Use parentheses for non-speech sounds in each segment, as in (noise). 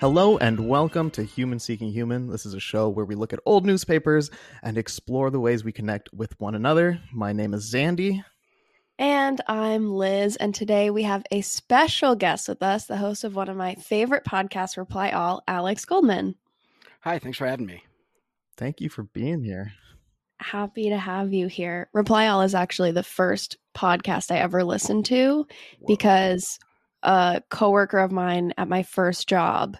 Hello and welcome to Human Seeking Human. This is a show where we look at old newspapers and explore the ways we connect with one another. My name is Zandy. And I'm Liz, and today we have a special guest with us, the host of one of my favorite podcasts, Reply All, Alex Goldman. Hi, thanks for having me. Thank you for being here. Happy to have you here. Reply All is actually the first podcast I ever listened to because a coworker of mine at my first job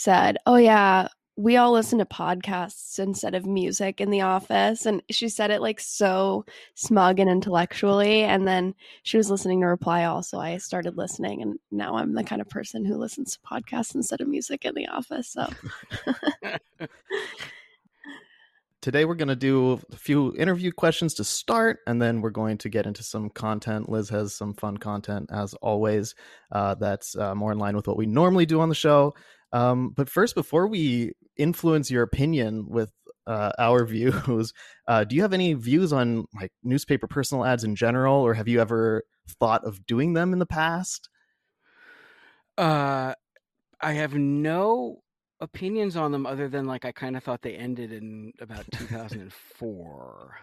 said, "Oh yeah, we all listen to podcasts instead of music in the office." And she said it like so smug and intellectually, and then she was listening to Reply All, so I started listening, and now I'm the kind of person who listens to podcasts instead of music in the office. So (laughs) Today we're going to do a few interview questions to start, and then we're going to get into some content. Liz has some fun content, as always, uh, that's uh, more in line with what we normally do on the show. Um, but first, before we influence your opinion with uh, our (laughs) views, uh, do you have any views on like newspaper personal ads in general, or have you ever thought of doing them in the past? Uh, I have no opinions on them other than like I kind of thought they ended in about 2004.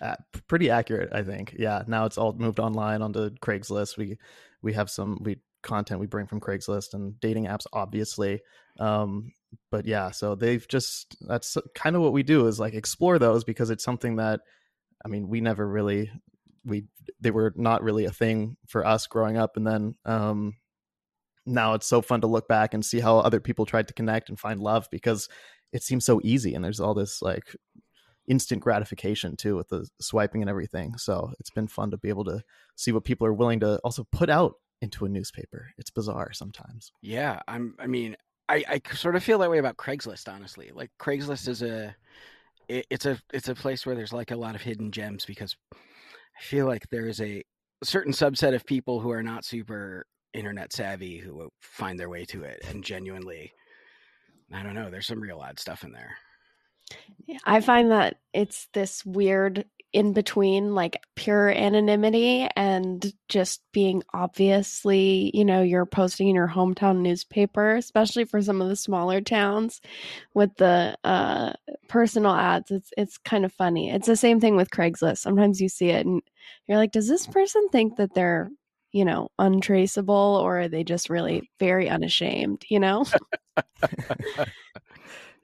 Uh, pretty accurate, I think. Yeah, now it's all moved online onto Craigslist. We we have some we content we bring from Craigslist and dating apps, obviously. Um, but yeah, so they've just that's kind of what we do is like explore those because it's something that I mean we never really we they were not really a thing for us growing up, and then um, now it's so fun to look back and see how other people tried to connect and find love because it seems so easy and there's all this like instant gratification too with the swiping and everything. So it's been fun to be able to see what people are willing to also put out into a newspaper. It's bizarre sometimes. Yeah, I'm. I mean, I, I sort of feel that way about Craigslist. Honestly, like Craigslist is a, it, it's a it's a place where there's like a lot of hidden gems because I feel like there is a certain subset of people who are not super internet savvy who find their way to it and genuinely. I don't know. There's some real odd stuff in there. I find that it's this weird in between like pure anonymity and just being obviously, you know, you're posting in your hometown newspaper, especially for some of the smaller towns with the uh personal ads. It's it's kind of funny. It's the same thing with Craigslist. Sometimes you see it and you're like, does this person think that they're you know, untraceable or are they just really very unashamed, you know? (laughs) (laughs)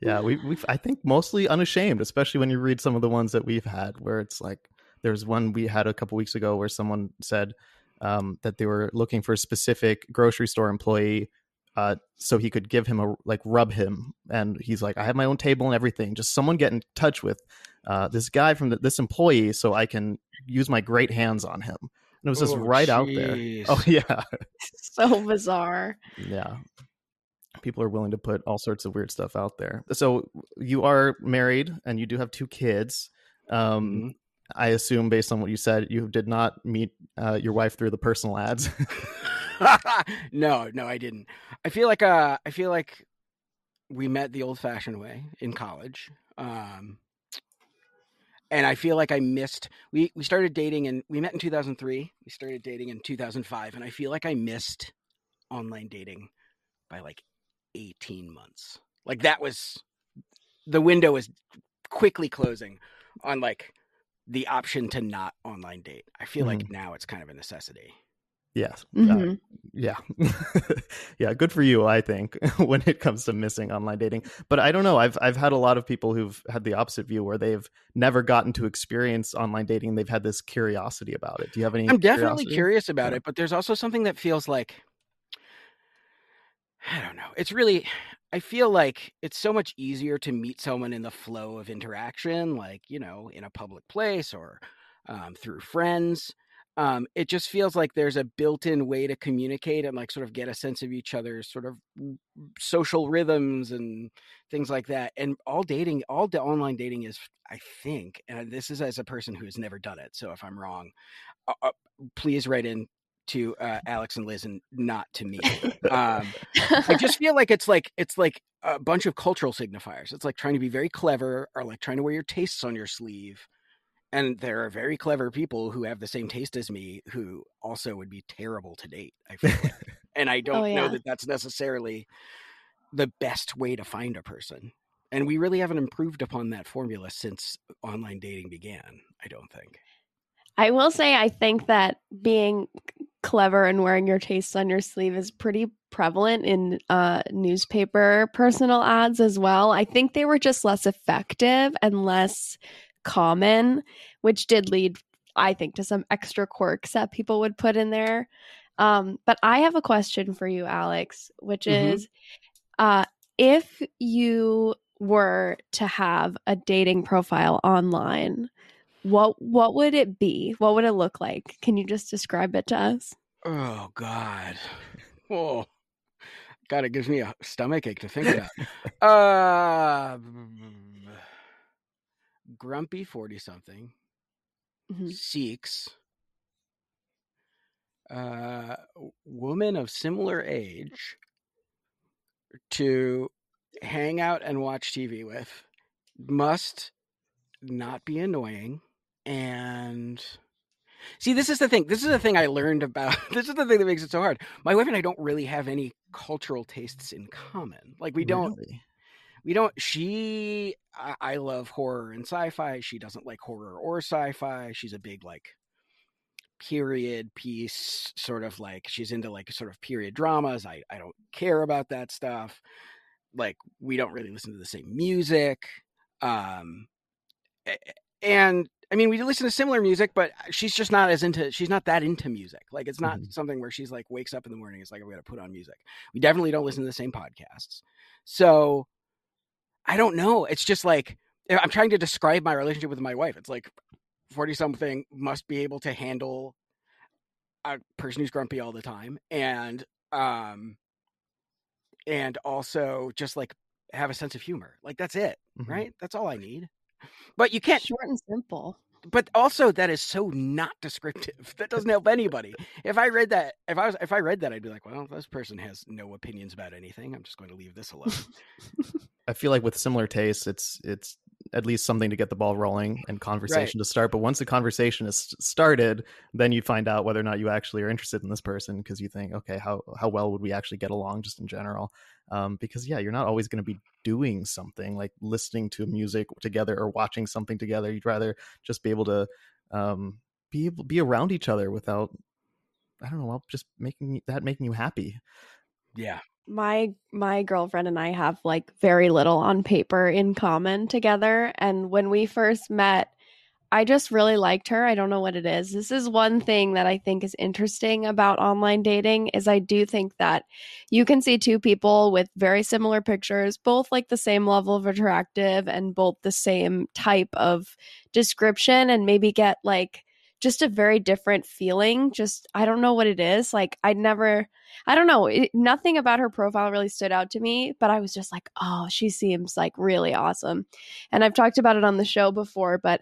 yeah, we we've I think mostly unashamed, especially when you read some of the ones that we've had where it's like there's one we had a couple weeks ago where someone said um, that they were looking for a specific grocery store employee uh, so he could give him a like rub him and he's like i have my own table and everything just someone get in touch with uh, this guy from the, this employee so i can use my great hands on him and it was just oh, right geez. out there. Oh (laughs) yeah, so bizarre. Yeah, people are willing to put all sorts of weird stuff out there. So you are married and you do have two kids. Um, mm-hmm. I assume, based on what you said, you did not meet uh, your wife through the personal ads. (laughs) no, no, I didn't. I feel like uh, I feel like we met the old-fashioned way in college. Um, and I feel like I missed. We we started dating and we met in 2003. We started dating in 2005, and I feel like I missed online dating by like 18 months. Like that was the window was quickly closing on like the option to not online date. I feel mm-hmm. like now it's kind of a necessity. Yes. Mm-hmm. Uh, yeah. (laughs) yeah. Good for you, I think, (laughs) when it comes to missing online dating. But I don't know. I've I've had a lot of people who've had the opposite view where they've never gotten to experience online dating. They've had this curiosity about it. Do you have any? I'm definitely curious about yeah. it, but there's also something that feels like I don't know. It's really I feel like it's so much easier to meet someone in the flow of interaction, like, you know, in a public place or um, through friends um, it just feels like there's a built-in way to communicate and like sort of get a sense of each other's sort of social rhythms and things like that and all dating all the online dating is i think and this is as a person who has never done it so if i'm wrong uh, uh, please write in to uh, alex and liz and not to me um, i just (laughs) feel like it's like it's like a bunch of cultural signifiers it's like trying to be very clever or like trying to wear your tastes on your sleeve and there are very clever people who have the same taste as me who also would be terrible to date i feel like. (laughs) and i oh, don't oh, yeah. know that that's necessarily the best way to find a person. And we really haven't improved upon that formula since online dating began, I don't think. I will say, I think that being clever and wearing your tastes on your sleeve is pretty prevalent in uh, newspaper personal ads as well. I think they were just less effective and less common, which did lead, I think, to some extra quirks that people would put in there. Um, but I have a question for you, Alex, which Mhm. is uh, if you were to have a dating profile online, what what would it be? What would it look like? Can you just describe it to us? Oh God. Oh. God, it gives me a stomach ache to think about. (laughs) uh, grumpy 40 something Mhm. seeks uh, woman of similar age to hang out and watch TV with, must not be annoying, and see, this is the thing. This is the thing I learned about. (laughs) This is the thing that makes it so hard. My wife and I don't really have any cultural tastes in common. Like we don't Really? we don't she I, I love horror and sci-fi she doesn't like horror or sci-fi she's a big like period piece sort of like she's into like sort of period dramas i i don't care about that stuff like we don't really listen to the same music um and i mean we listen to similar music but she's just not as into she's not that into music like it's not Mhm. something where she's like wakes up in the morning it's like i'm gonna put on music we definitely don't listen to the same podcasts so I don't know. It's just like I'm trying to describe my relationship with my wife. It's like 40 something must be able to handle a person who's grumpy all the time and um and also just like have a sense of humor. Like that's it, Mhm. right? That's all I need. But you can't Short and simple. but also that is so not descriptive. (laughs) That doesn't help anybody. If I read that, if I was, if I read that, I'd be like, well, this person has no opinions about anything. I'm just going to leave this alone. (laughs) I feel like with similar tastes, it's it's at least something to get the ball rolling and conversation to start. But once the conversation is started, then you find out whether or not you actually are interested in this person because you think, okay, how how well would we actually get along just in general? Um, because yeah, you're not always going to be doing something like listening to music together or watching something together. You'd rather just be able to um, be able be around each other without I don't know, well, just making that making you happy. yeah. my my girlfriend and I have like very little on paper in common together and when we first met I just really liked her. I don't know what it is. This is one thing that I think is interesting about online dating is I do think that you can see two people with very similar pictures, both like the same level of attractive and both the same type of description and maybe get like just a very different feeling. Just I don't know what it is. Like I'd never I don't know. It, nothing about her profile really stood out to me, but I was just like, oh, she seems like really awesome. And I've talked about it on the show before, but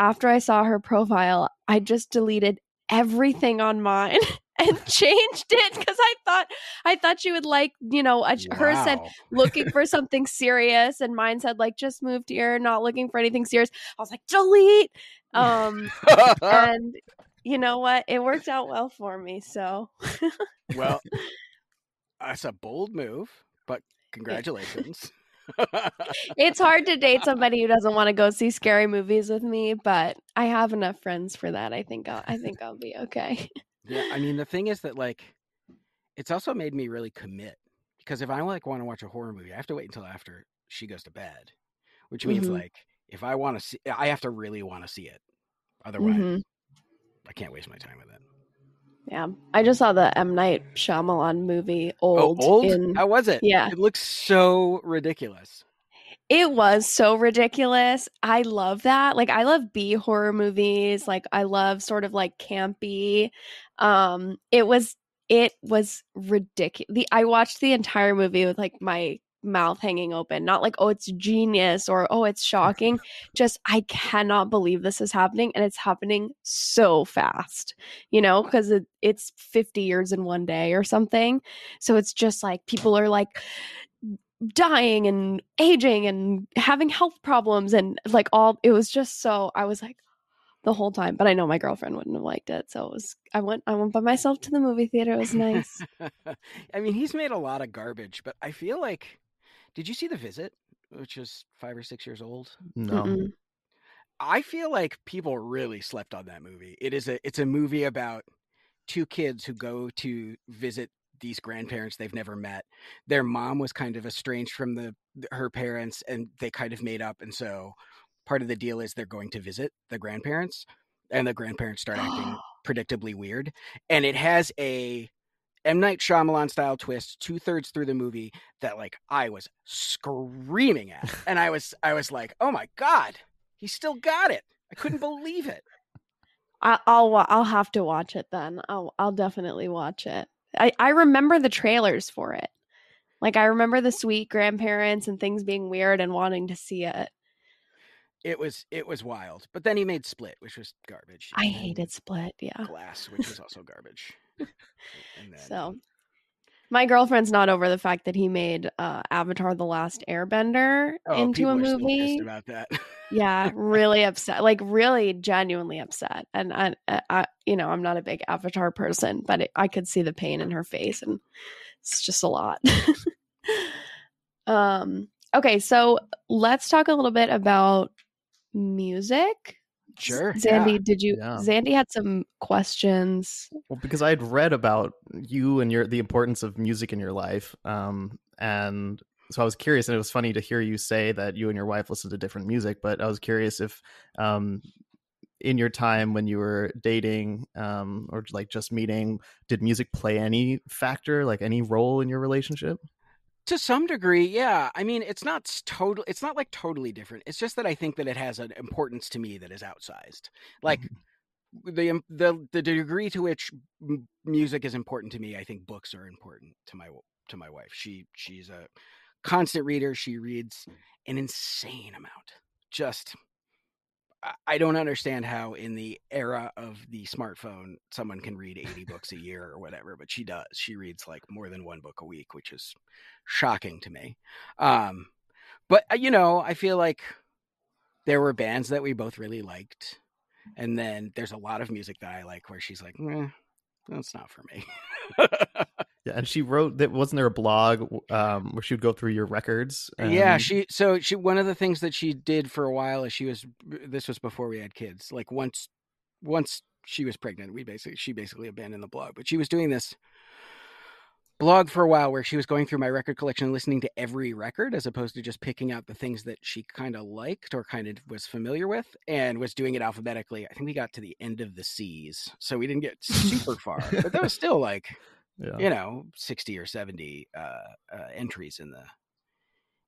after I saw her profile, I just deleted everything on mine (laughs) and (laughs) changed it because I thought I thought she would like, you know, a, hers said looking for (laughs) something serious and mine said like just moved here, not looking for anything serious. I was like, delete. Um and you know what? It worked out well for me. So well, that's a bold move, but congratulations. It's hard to date somebody who doesn't want to go see scary movies with me, but I have enough friends for that. I think I'll I think I'll be okay. yeah, I mean the thing is that like it's also made me really commit because if I like want to watch a horror movie, I have to wait until after she goes to bed, which means Mhm. like if I want to see, I have to really want to see it. Otherwise, Mhm. I can't waste my time with it. Yeah, I just saw the M Night Shyamalan movie Old. Oh, Old. old? In, How was it? Yeah. it looks so ridiculous. it was so ridiculous. I love that. Like I love B horror movies. Like I love sort of like campy. Um, it was it was ridiculous. The I watched the entire movie with like my mouth hanging open. Not like oh it's genius or oh it's shocking. (laughs) Just I cannot believe this is happening and it's happening so fast. You know, because it, it's 50 years in one day or something. So it's just like people are like dying and aging and having health problems and like all it was just so I was like the whole time but I know my girlfriend wouldn't have liked it so it was I went I went by myself to the movie theater it was nice (laughs) I mean, he's made a lot of garbage, but I feel like Did you see The Visit, which is five or six years old? No. Mm-mm. I feel like people really slept on that movie. It is a it's a movie about two kids who go to visit these grandparents they've never met. Their mom was kind of estranged from the her parents and they kind of made up and so part of the deal is they're going to visit the grandparents and the grandparents start acting (gasps) predictably weird and it has a M Night Shyamalan style twist two thirds through the movie that like I was screaming at, (laughs) and I was I was like, oh my god, he still got it. I couldn't believe it. I, I'll I'll have to watch it then. I'll I'll definitely watch it. I I remember the trailers for it. Like I remember the sweet grandparents and things being weird and wanting to see it. It was it was wild. But then he made Split, which was garbage. I hated Split. Yeah. Glass, which was also garbage. (laughs) So my girlfriend's not over the fact that he made uh, Avatar: The Last Airbender oh, into a movie. about that. yeah (laughs) really upset like really genuinely upset and I, I I- you know i'm not a big avatar person but it, i could see the pain in her face and it's just a lot (laughs) um okay so let's talk a little bit about music Sure, zandy yeah. did you Yeah. zandy had some questions Well, because I had read about you and your the importance of music in your life, um, and so I was curious, and it was funny to hear you say that you and your wife listen to different music. But I was curious if, um, in your time when you were dating, um, or like just meeting, did music play any factor, like any role in your relationship? To some degree yeah i mean it's not total it's not like totally different it's just that i think that it has an importance to me that is outsized like the um, the the degree to which m- music is important to me i think books are important to my to my wife she she's a constant reader she reads an insane amount just I- don't understand how in the era of the smartphone someone can read 80 books a year or whatever, but she does. She reads like more than one book a week, which is shocking to me. Um, but uh, you know, I feel like there were bands that we both really liked, and then there's a lot of music that I like where she's like, eh, "That's not for me." (laughs) Yeah, and she wrote that. Wasn't there a blog um, where she would go through your records? yeah, she so she one of the things that she did for a while is she was this was before we had kids. Like once once she was pregnant, we basically she basically abandoned the blog, but she was doing this blog for a while where she was going through my record collection and listening to every record as opposed to just picking out the things that she kind of liked or kind of was familiar with and was doing it alphabetically. I think we got to the end of the C's, so we didn't get super far, but that was (laughs) still like yeah. you know 60 or 70 uh, uh entries in the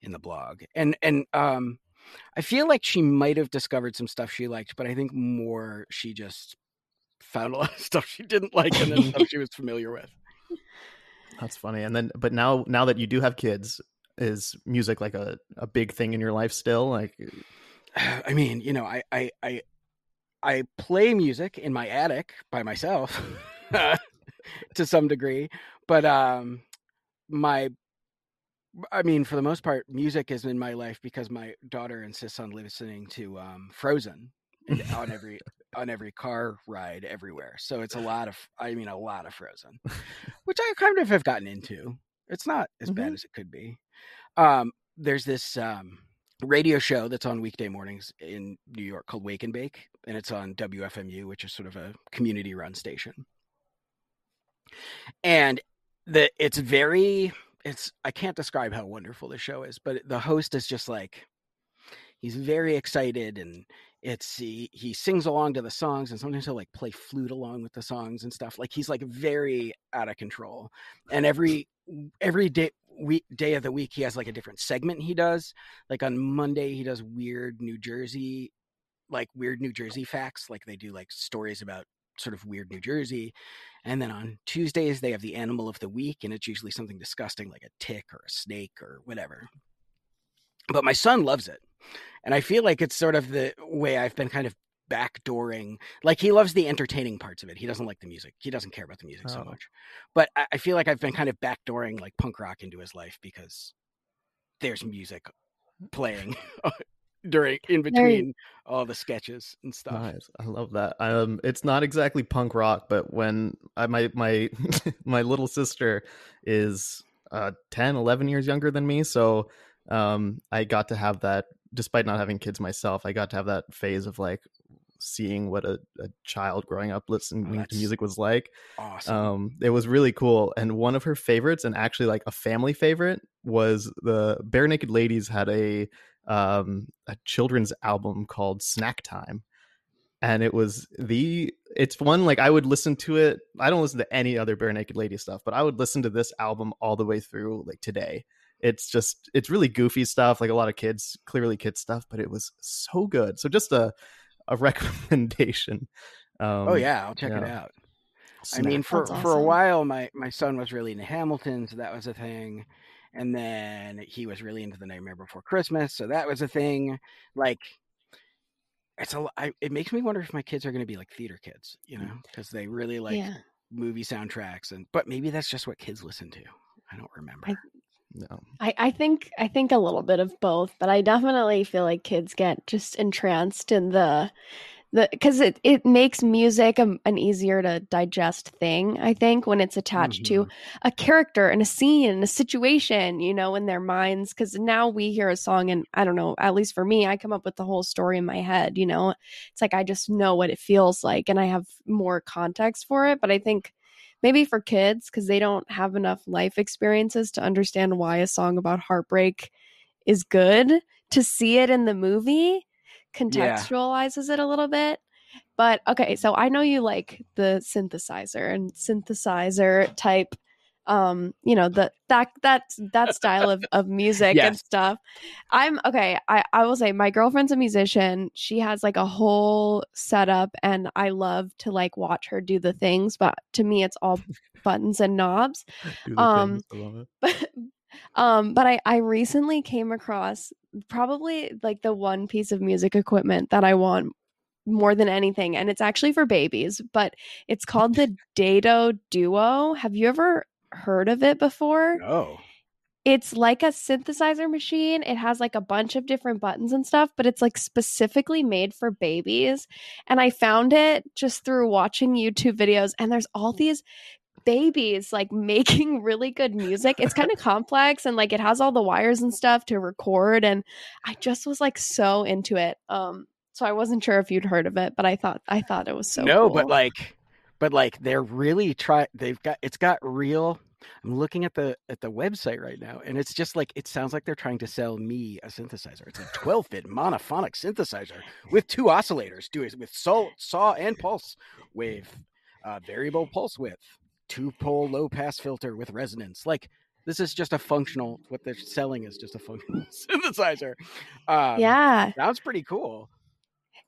in the blog and and um i feel like she might have discovered some stuff she liked but i think more she just found a (laughs) lot of stuff she didn't like and then (laughs) stuff she was familiar with That's funny. And then, but now, now that you do have kids, is music like a, a big thing in your life still? Like, (sighs) i mean you know i i i, I play music in my attic by myself (laughs) to some degree but um my I mean, for the most part, music is in my life because my daughter insists on listening to um, Frozen on every (laughs) on every car ride everywhere. So it's a lot of, I mean, a lot of Frozen, (laughs) which I kind of have gotten into. It's not as bad Mhm. as it could be. Um, there's this um, radio show that's on weekday mornings in New York called Wake and Bake, and it's on WFMU, which is sort of a community run station. And the it's very it's I can't describe how wonderful the show is, but the host is just like he's very excited and it's he, he sings along to the songs and sometimes he'll like play flute along with the songs and stuff. Like he's like very out of control. And every every day week day of the week he has like a different segment he does. Like on Monday he does weird New Jersey like weird New Jersey facts, like they do like stories about sort of weird New Jersey. And then on Tuesdays, they have the animal of the week, and it's usually something disgusting like a tick or a snake or whatever. But my son loves it. And I feel like it's sort of the way I've been kind of backdooring. Like he loves the entertaining parts of it. He doesn't like the music. He doesn't care about the music so Oh. much. But I, I feel like I've been kind of backdooring like punk rock into his life because there's music playing (laughs) during in between all the sketches and stuff. Nice. I love that. Um, it's not exactly punk rock, but when I, my my (laughs) my little sister is uh 10, 11 years younger than me, so um, I got to have that, despite not having kids myself, I got to have that phase of like seeing what a, a child growing up listening Oh, to music was like. Awesome. Um, it was really cool. And one of her favorites, and actually like a family favorite, was the Barenaked Ladies had a um a children's album called Snack Time. And it was the it's one like I would listen to it. I don't listen to any other Barenaked Lady stuff, but I would listen to this album all the way through like today. It's just it's really goofy stuff, like a lot of kids, clearly kids stuff, but it was so good. So just a a (laughs) recommendation. Um, oh yeah, I'll check it yeah. out. I mean, for That's for a while, my my son was really into Hamilton, so that was a thing, and then he was really into The Nightmare Before Christmas, so that was a thing. Like, it's a. l- I, it makes me wonder if my kids are going to be like theater kids, you know, mm. because they really like yeah. movie soundtracks, and but maybe that's just what kids listen to. I don't remember. I- no. I, I think I think a little bit of both, but I definitely feel like kids get just entranced in the the because it, it makes music a, an easier to digest thing, I think, when it's attached to Mhm. a character and a scene and a situation, you know, in their minds. Because now we hear a song, and I don't know, at least for me, I come up with the whole story in my head, you know. It's like I just know what it feels like and I have more context for it. But I think maybe for kids, because they don't have enough life experiences to understand why a song about heartbreak is good, to see it in the movie contextualizes it a little bit. But okay, so I know you like the synthesizer and synthesizer type um you know the that that that style of, of music and stuff i'm okay i i will say my girlfriend's a musician she has like a whole setup and i love to like watch her do the things but to me it's all buttons and knobs (laughs) Um, things. I love it. (laughs) but um but i i recently came across probably like the one piece of music equipment that i want more than anything and it's actually for babies but it's (laughs) called the Dato Duo have you ever heard of it before Oh, it's like a synthesizer machine. It has like a bunch of different buttons and stuff, but it's like specifically made for babies. And I found it just through watching YouTube videos, and there's all these babies like making (laughs) really good music. It's kind of complex and like it has all the wires and stuff to record. And I just was like so into it. Um, so I wasn't sure if you'd heard of it, but I thought I thought it was so no, cool. but like, but like they're really try. They've got it's got real. I'm looking at the at the website right now, and it's just like it sounds like they're trying to sell me a synthesizer. It's a 12-bit monophonic synthesizer with two oscillators, doing with saw, saw and pulse wave, uh, variable pulse width, two-pole low-pass filter with resonance. Like this is just a functional. What they're selling is just a functional (laughs) synthesizer. Um, yeah. sounds pretty cool.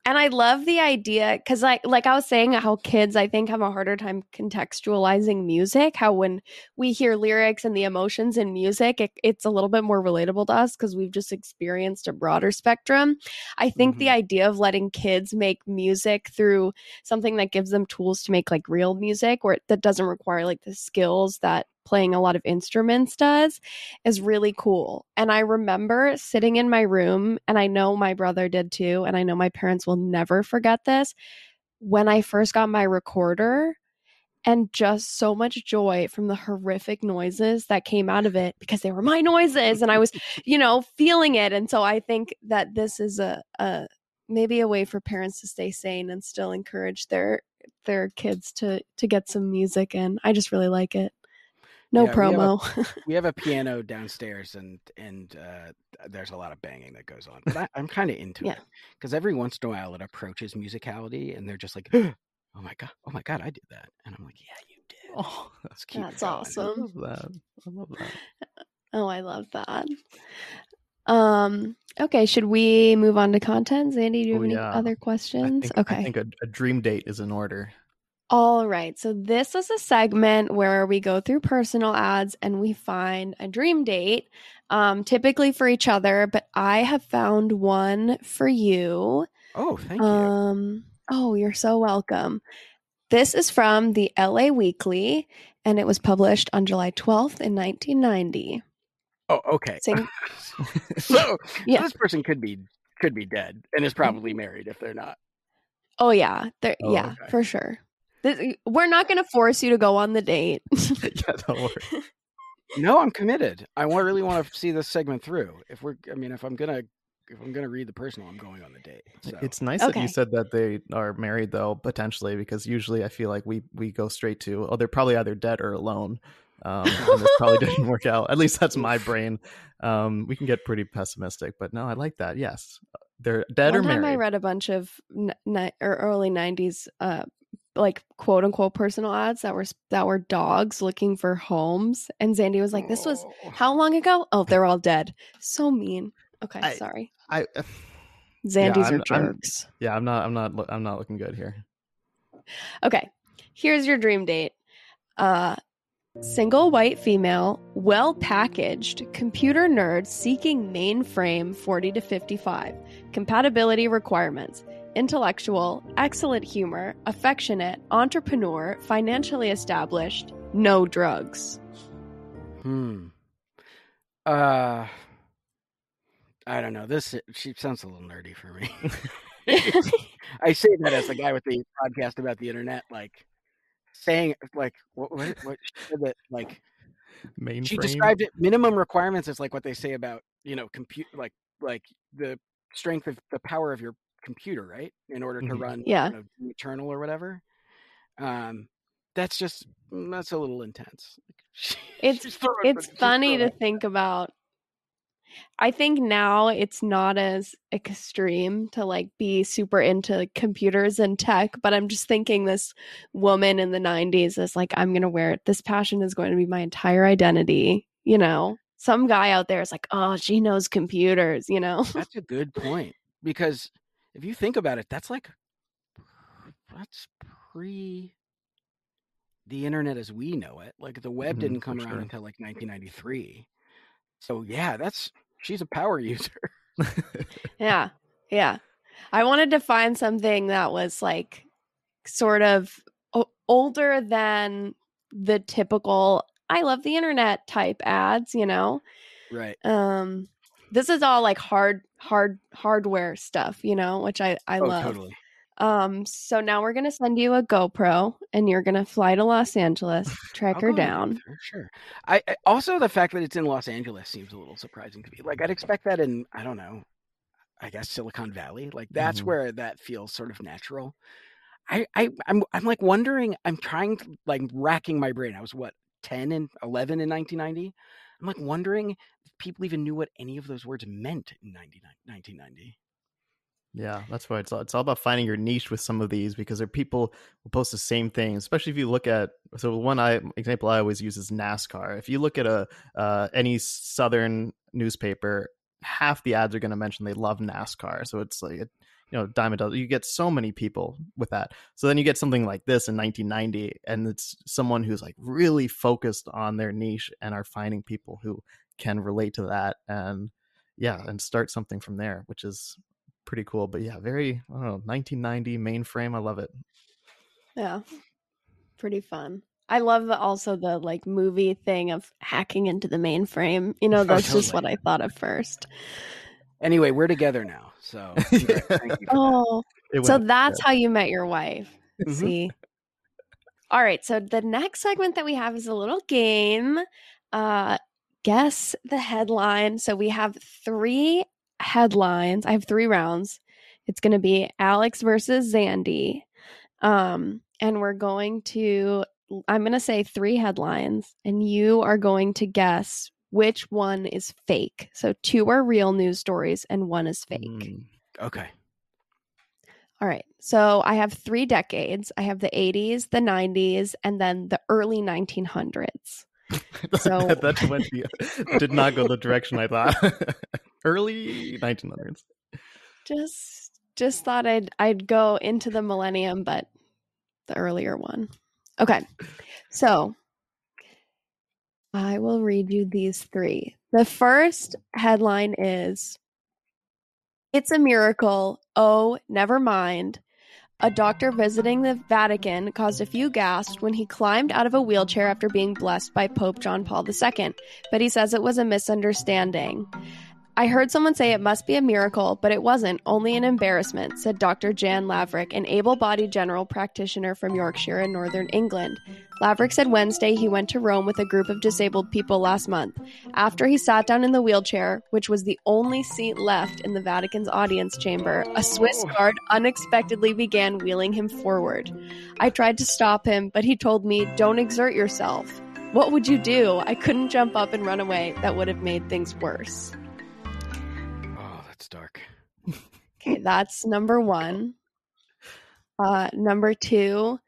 And i love the idea because like like i was saying how kids i think have a harder time contextualizing music how when we hear lyrics and the emotions in music it, it's a little bit more relatable to us because we've just experienced a broader spectrum i think the Mhm. idea of letting kids make music through something that gives them tools to make like real music where that doesn't require like the skills that playing a lot of instruments does is really cool. And I remember sitting in my room, and I know my brother did too, and I know my parents will never forget this. When I first got my recorder, and just so much joy from the horrific noises that came out of it because they were my noises and I was, (laughs) you know, feeling it. And so I think that this is a, a maybe a way for parents to stay sane and still encourage their their kids to to get some music in. I just really like it. No Yeah, we have a- promo. we have a (laughs) piano downstairs and and uh, there's a lot of banging that goes on but I, i'm kind of into Yeah. it because every once in a while it approaches musicality and they're just like (gasps) oh my god oh my god i did that and i'm like yeah you did Oh, (laughs) let's keep it That's going." I awesome. love that. I love that. (laughs) Oh, I love that. Um, okay, should we move on to content? Zandy, do you have Oh, any yeah. other I questions? think, okay. I think a, a dream date is in order. All right. So this is a segment where we go through personal ads and we find a dream date, um, typically for each other, but I have found one for you. oh thank you Um, oh, you're so welcome. This is from the LA Weekly and it was published on July 12th in 1990. oh okay Sing- (laughs) (laughs) so Yeah. this person could be could be dead and is probably married if they're not Oh yeah, there, Oh, yeah, okay. for sure. This, we're not going to force you to go on the date. (laughs) yeah, don't worry. (laughs) no, I'm committed. I want, really want to see this segment through. If we're, I mean, if I'm gonna, if I'm gonna read the personal, I'm going on the date. So. It's nice that you said that they are married though, potentially, because usually I feel like we we go straight to oh they're probably either dead or alone. Um, (laughs) and this probably didn't work out. At least that's my brain. Um, we can get pretty pessimistic, but no, I like that. Yes, they're dead One or time married. I read a bunch of ni- or early '90s, uh, like quote unquote personal ads that were that were dogs looking for homes, and Zandy was like, "This was Oh. how long ago? Oh, they're all dead. So mean." Okay, I- sorry. I Zandy's I'm- are I'm- jerks. yeah, I'm not I'm not I'm not looking good here. Okay, here's your dream date. Uh, single white female, well packaged, computer nerd seeking mainframe 40 to 55. Compatibility requirements intellectual, excellent humor, affectionate, entrepreneur, financially established, no drugs. Hmm. Uh, I don't know. This she sounds a little nerdy for me. (laughs) (laughs) I say that as the guy with the podcast about the internet, like saying like what what, what she said that like Mainframe. she described it minimum requirements is like what they say about you know compute like like the strength of the power of your computer right in order to Mhm. run Yeah. you know, eternal or whatever um that's just mm, that's a little intense. (laughs) It's- it's funny to think about i think now it's not as extreme to like be super into computers and tech but i'm just thinking this woman in the 90s is like i'm gonna wear it. This passion is going to be my entire identity you know? Some guy out there is like oh she knows computers you know? That's a good point because if you think about it that's like that's pre the internet as we know it like the web Mhm, didn't come around sure. until like 1993 so yeah that's she's a power (laughs) user. Yeah yeah. I wanted to find something that was like sort of o- older than the typical i love the internet type ads you know? Right. Um this is all like hard hard hardware stuff you know which i i oh love totally um so now we're gonna send you a gopro and you're gonna fly to los angeles track her a down Sure. I, I also the fact that it's in Los Angeles seems a little surprising to me. Like I'd expect that in I don't know, I guess Silicon Valley. Like that's Mhm. where that feels sort of natural. I, I I'm I'm like wondering. I'm trying to like racking my brain. I was what ten and eleven in 1990. I'm like wondering if people even knew what any of those words meant in 99 1990. Yeah, that's why it's all, it's all about finding your niche with some of these because there are people who post the same thing. Especially if you look at so one I example I always use is NASCAR. If you look at a uh, any southern newspaper, half the ads are going to mention they love NASCAR. So it's like you know diamond does you get so many people with that. So then you get something like this in 1990, and it's someone who's like really focused on their niche and are finding people who can relate to that and yeah and start something from there, which is pretty cool. But yeah, very I don't know, 1990 mainframe. I love it. yeah pretty fun i love the, also the like movie thing of hacking into the mainframe you know (laughs) that's just what i thought at first Anyway, we're together now. So (laughs) congrats. thank you. for that. oh so went- that's how you met your wife Mhm. see all right so the next segment that we have is a little game uh guess the headline so we have three headlines i have three rounds it's going to be alex versus zandy um and we're going to i'm going to say three headlines and you are going to guess which one is fake so two are real news stories and one is fake Mm. Okay. all right. So I have three decades. I have the 80s, the 90s, and then the early 1900s. (laughs) So- that, went the, (laughs) did not go the direction I thought. (laughs) Early 1900s. Just just thought I'd I'd go into the millennium, but the earlier one. Okay. So I will read you these three. The first headline is It's a miracle. Oh, never mind. A doctor visiting the Vatican caused a few gasps when he climbed out of a wheelchair after being blessed by Pope John Paul II, but he says it was a misunderstanding. I heard someone say it must be a miracle, but it wasn't, only an embarrassment, said Dr. Jan Laverick, an able bodied general practitioner from Yorkshire in northern England. Laverick said Wednesday he went to Rome with a group of disabled people last month. After he sat down in the wheelchair, which was the only seat left in the Vatican's audience chamber, a Swiss oh. guard unexpectedly began wheeling him forward. I tried to stop him, but he told me, Don't exert yourself. What would you do? I couldn't jump up and run away. That would have made things worse. Dark. Okay, that's number one. Uh, number two,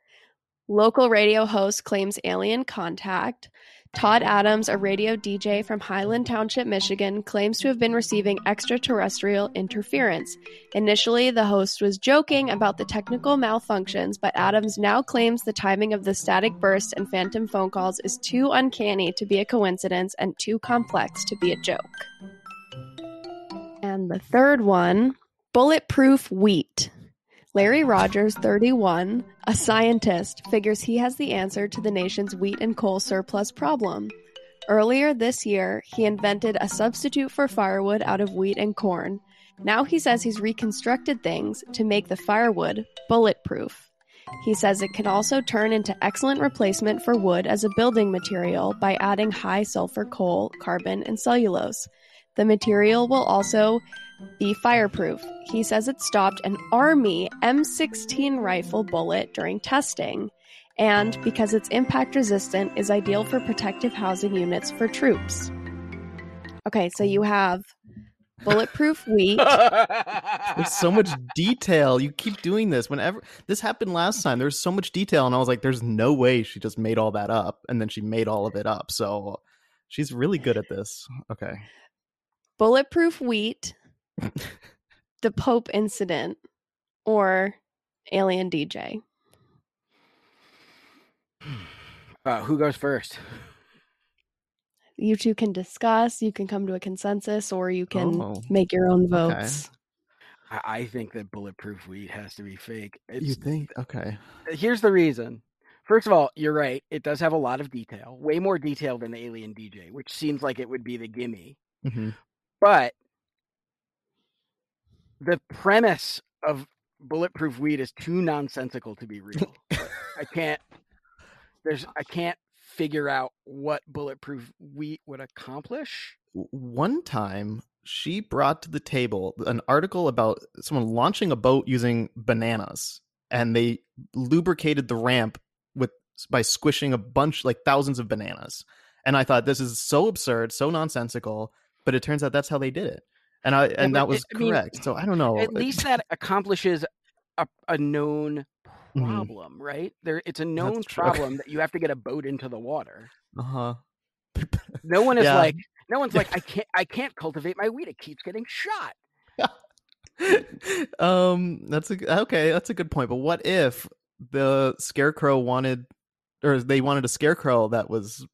local radio host claims alien contact. Todd Adams, a radio DJ from Highland Township, Michigan, claims to have been receiving extraterrestrial interference. Initially, the host was joking about the technical malfunctions, but Adams now claims the timing of the static bursts and phantom phone calls is too uncanny to be a coincidence and too complex to be a joke. And the third one bulletproof wheat. Larry Rogers, 31, a scientist, figures he has the answer to the nation's wheat and coal surplus problem. Earlier this year, he invented a substitute for firewood out of wheat and corn. Now he says he's reconstructed things to make the firewood bulletproof. He says it can also turn into excellent replacement for wood as a building material by adding high sulfur coal, carbon, and cellulose. The material will also be fireproof. He says it stopped an Army M16 rifle bullet during testing, and because it's impact resistant, is ideal for protective housing units for troops. Okay, so you have bulletproof wheat. (laughs) There's so much detail. You keep doing this. Whenever this happened last time, there was so much detail, and I was like, "There's no way she just made all that up," and then she made all of it up. So she's really good at this. Okay. Bulletproof wheat, the Pope incident, or alien DJ. Uh, who goes first? You two can discuss, you can come to a consensus, or you can Oh, make your own votes. I, I think that bulletproof wheat has to be fake. You think? Okay. here's the reason. First of all, you're right. It does have a lot of detail, way more detail than the Alien DJ, which seems like it would be the gimme. hmm But the premise of bulletproof weed is too nonsensical to be real. I can't. There's. I can't figure out what bulletproof wheat would accomplish. One time, she brought to the table an article about someone launching a boat using bananas, and they lubricated the ramp with by squishing a bunch, like thousands of bananas. And I thought this is so absurd, so nonsensical, but it turns out that's how they did it, and I and but that was it- I mean, correct. so I don't know. At least that accomplishes a, a known Mhm. problem, right? There, it's a known problem that you have to get a boat into the water. uh huh. No one (laughs) is Yeah. like, no one's like, I can't, I can't cultivate my wheat. It keeps getting shot. (laughs) um, that's a okay. That's a good point. But what if the scarecrow wanted, or they wanted a scarecrow that was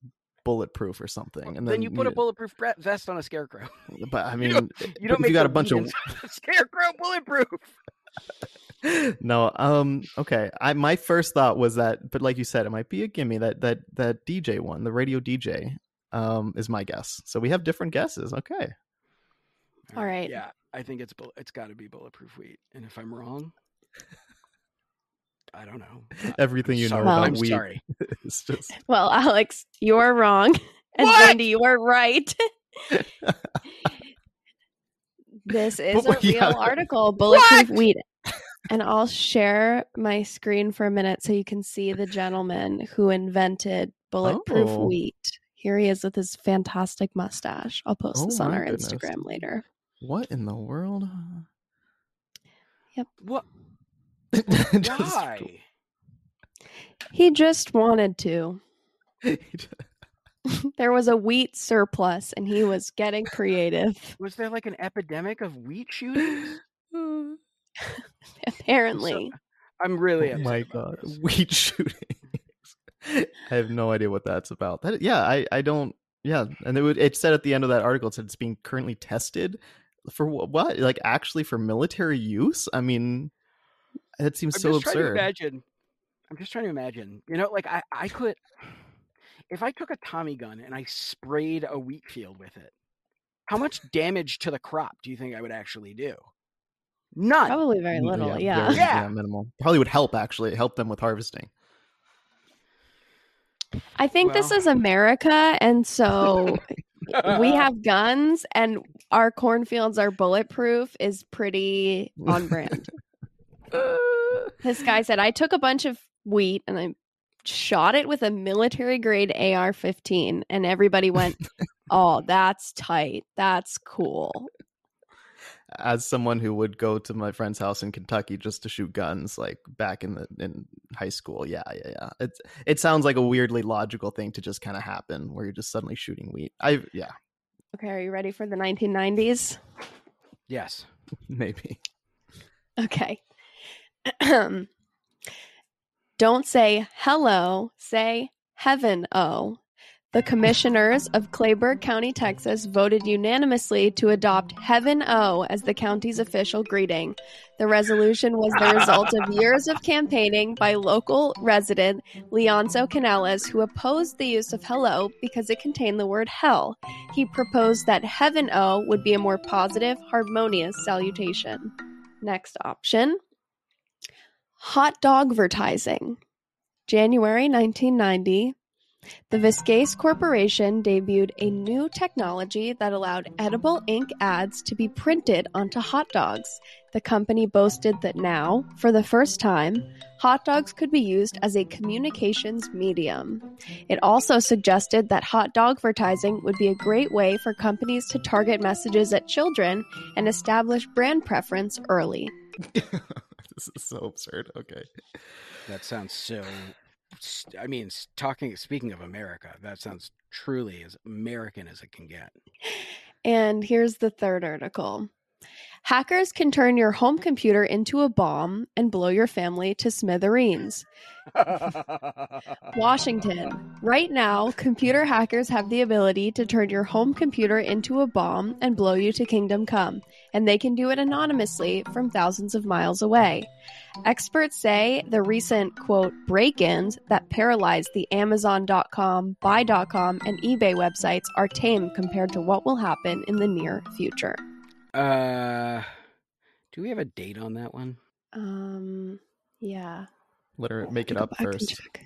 bulletproof or something, and then, you put a bulletproof vest on a scarecrow. But I (laughs) you mean, don't- You don't make you got a bunch of (laughs) scarecrow bulletproof. (laughs) no um okay i my first thought was that but like you said it might be a gimme that that that dj one the radio dj um is my guess so we have different guesses okay All right. Yeah, I think it's bull- it's got to be bulletproof wheat. And if I'm wrong, I don't know. (laughs) Everything you know about I'm weed sorry. (laughs) just Well, Alex, you are wrong. (laughs) And What? Zandy, you are right. this is a real yeah. article, Bulletproof What? Wheat. And I'll share my screen for a minute so you can see the gentleman who invented Bulletproof Oh. Wheat. Here he is with his fantastic mustache. I'll post Oh this on our goodness. Instagram later. what in the world Yep. What? (laughs) Just- Why? He just wanted to. (laughs) (laughs) There was a wheat surplus and he was getting creative, Was there like an epidemic of wheat shootings? Mm. apparently. I'm really oh upset my about god this. weed shootings i have no idea what that's about that yeah i i don't yeah and it would it said at the end of that article it said it's being currently tested for what like actually for military use i mean that seems I'm so just trying to imagine. I'm just trying to imagine. You know, like I, I could, (sighs) if I took a Tommy gun and I sprayed a wheat field with it, how much damage to the crop do you think I would actually do? None. Probably very Mm, little. Yeah. very- Yeah. minimal. Probably would help actually help them with harvesting. I think this is America, and so we (laughs) have guns, and our cornfields are bulletproof. Is pretty on brand. (laughs) this guy said, "I took a bunch of wheat and I shot it with a military grade AR-15, and everybody went." (laughs) Oh, that's tight. That's cool. As someone who would go to my friend's house in Kentucky just to shoot guns, like back in the in high school, yeah, yeah, yeah. It's it sounds like a weirdly logical thing to just kind of happen, where you're just suddenly shooting wheat. I yeah, Okay, are you ready for the 1990s? yes. (laughs) maybe. Okay. (clears throat) Don't say hello, say heaven oh. The commissioners of Kleberg County, Texas voted unanimously to adopt Heaven O as the county's official greeting. The resolution was the result of (laughs) years of campaigning by local resident Leonzo Canales, who opposed the use of hello because it contained the word hell. He proposed that Heaven O would be a more positive, harmonious salutation. Next option Hot dog advertising. January 1990. The Viskase Corporation debuted a new technology that allowed edible ink ads to be printed onto hot dogs. The company boasted that now, for the first time, hot dogs could be used as a communications medium. It also suggested that hot dog advertising would be a great way for companies to target messages at children and establish brand preference early. (laughs) this is so absurd. Okay. That sounds so. I mean, talking speaking of America, that sounds truly as American as it can get. And here's the third article. Hackers can turn your home computer into a bomb and blow your family to smithereens. Washington. Right now, computer hackers have the ability to turn your home computer into a bomb and blow you to kingdom come, and they can do it anonymously from thousands of miles away. Experts say the recent, quote, break ins that paralyzed the Amazon.com, Buy.com, and eBay websites are tame compared to what will happen in the near future. Uh, do we have a date on that one? Um, yeah. Let her make it up back first. check.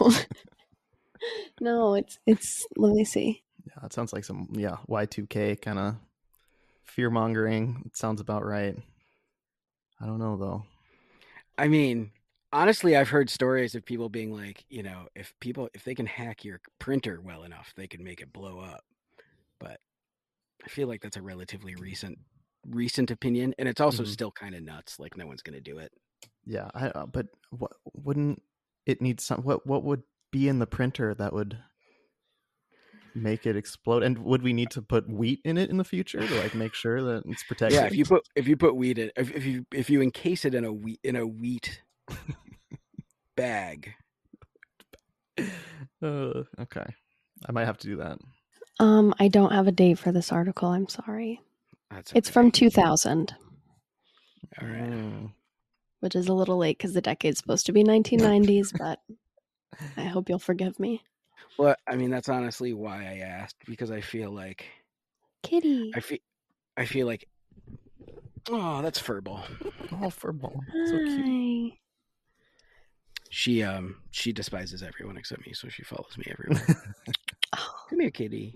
(laughs) (laughs) no, it's it's. Let me see. Yeah, it sounds like some yeah Y2K kind of fear mongering. It sounds about right. I don't know though. I mean, honestly, I've heard stories of people being like, you know, if people if they can hack your printer well enough, they can make it blow up. But I feel like that's a relatively recent recent opinion, and it's also Mhm. still kind of nuts. Like no one's gonna do it. Yeah, I, uh, but what wouldn't it need some? What what would be in the printer that would make it explode? And would we need to put wheat in it in the future to like make sure that it's protected? Yeah, if you put if you put wheat in if, if you if you encase it in a wheat in a wheat bag, (laughs) Uh, okay, I might have to do that. Um, I don't have a date for this article. I'm sorry. that's It's okay. from 2000, all right. Mm. which is a little late because the decade's supposed to be 1990s. (laughs) but I hope you'll forgive me. Well, I mean, that's honestly why I asked because I feel like Kitty. I feel I feel like oh, that's Furball. Oh, furball, so cute. Hi. She um she despises everyone except me, so she follows me everywhere. (laughs) Oh, come here, kitty.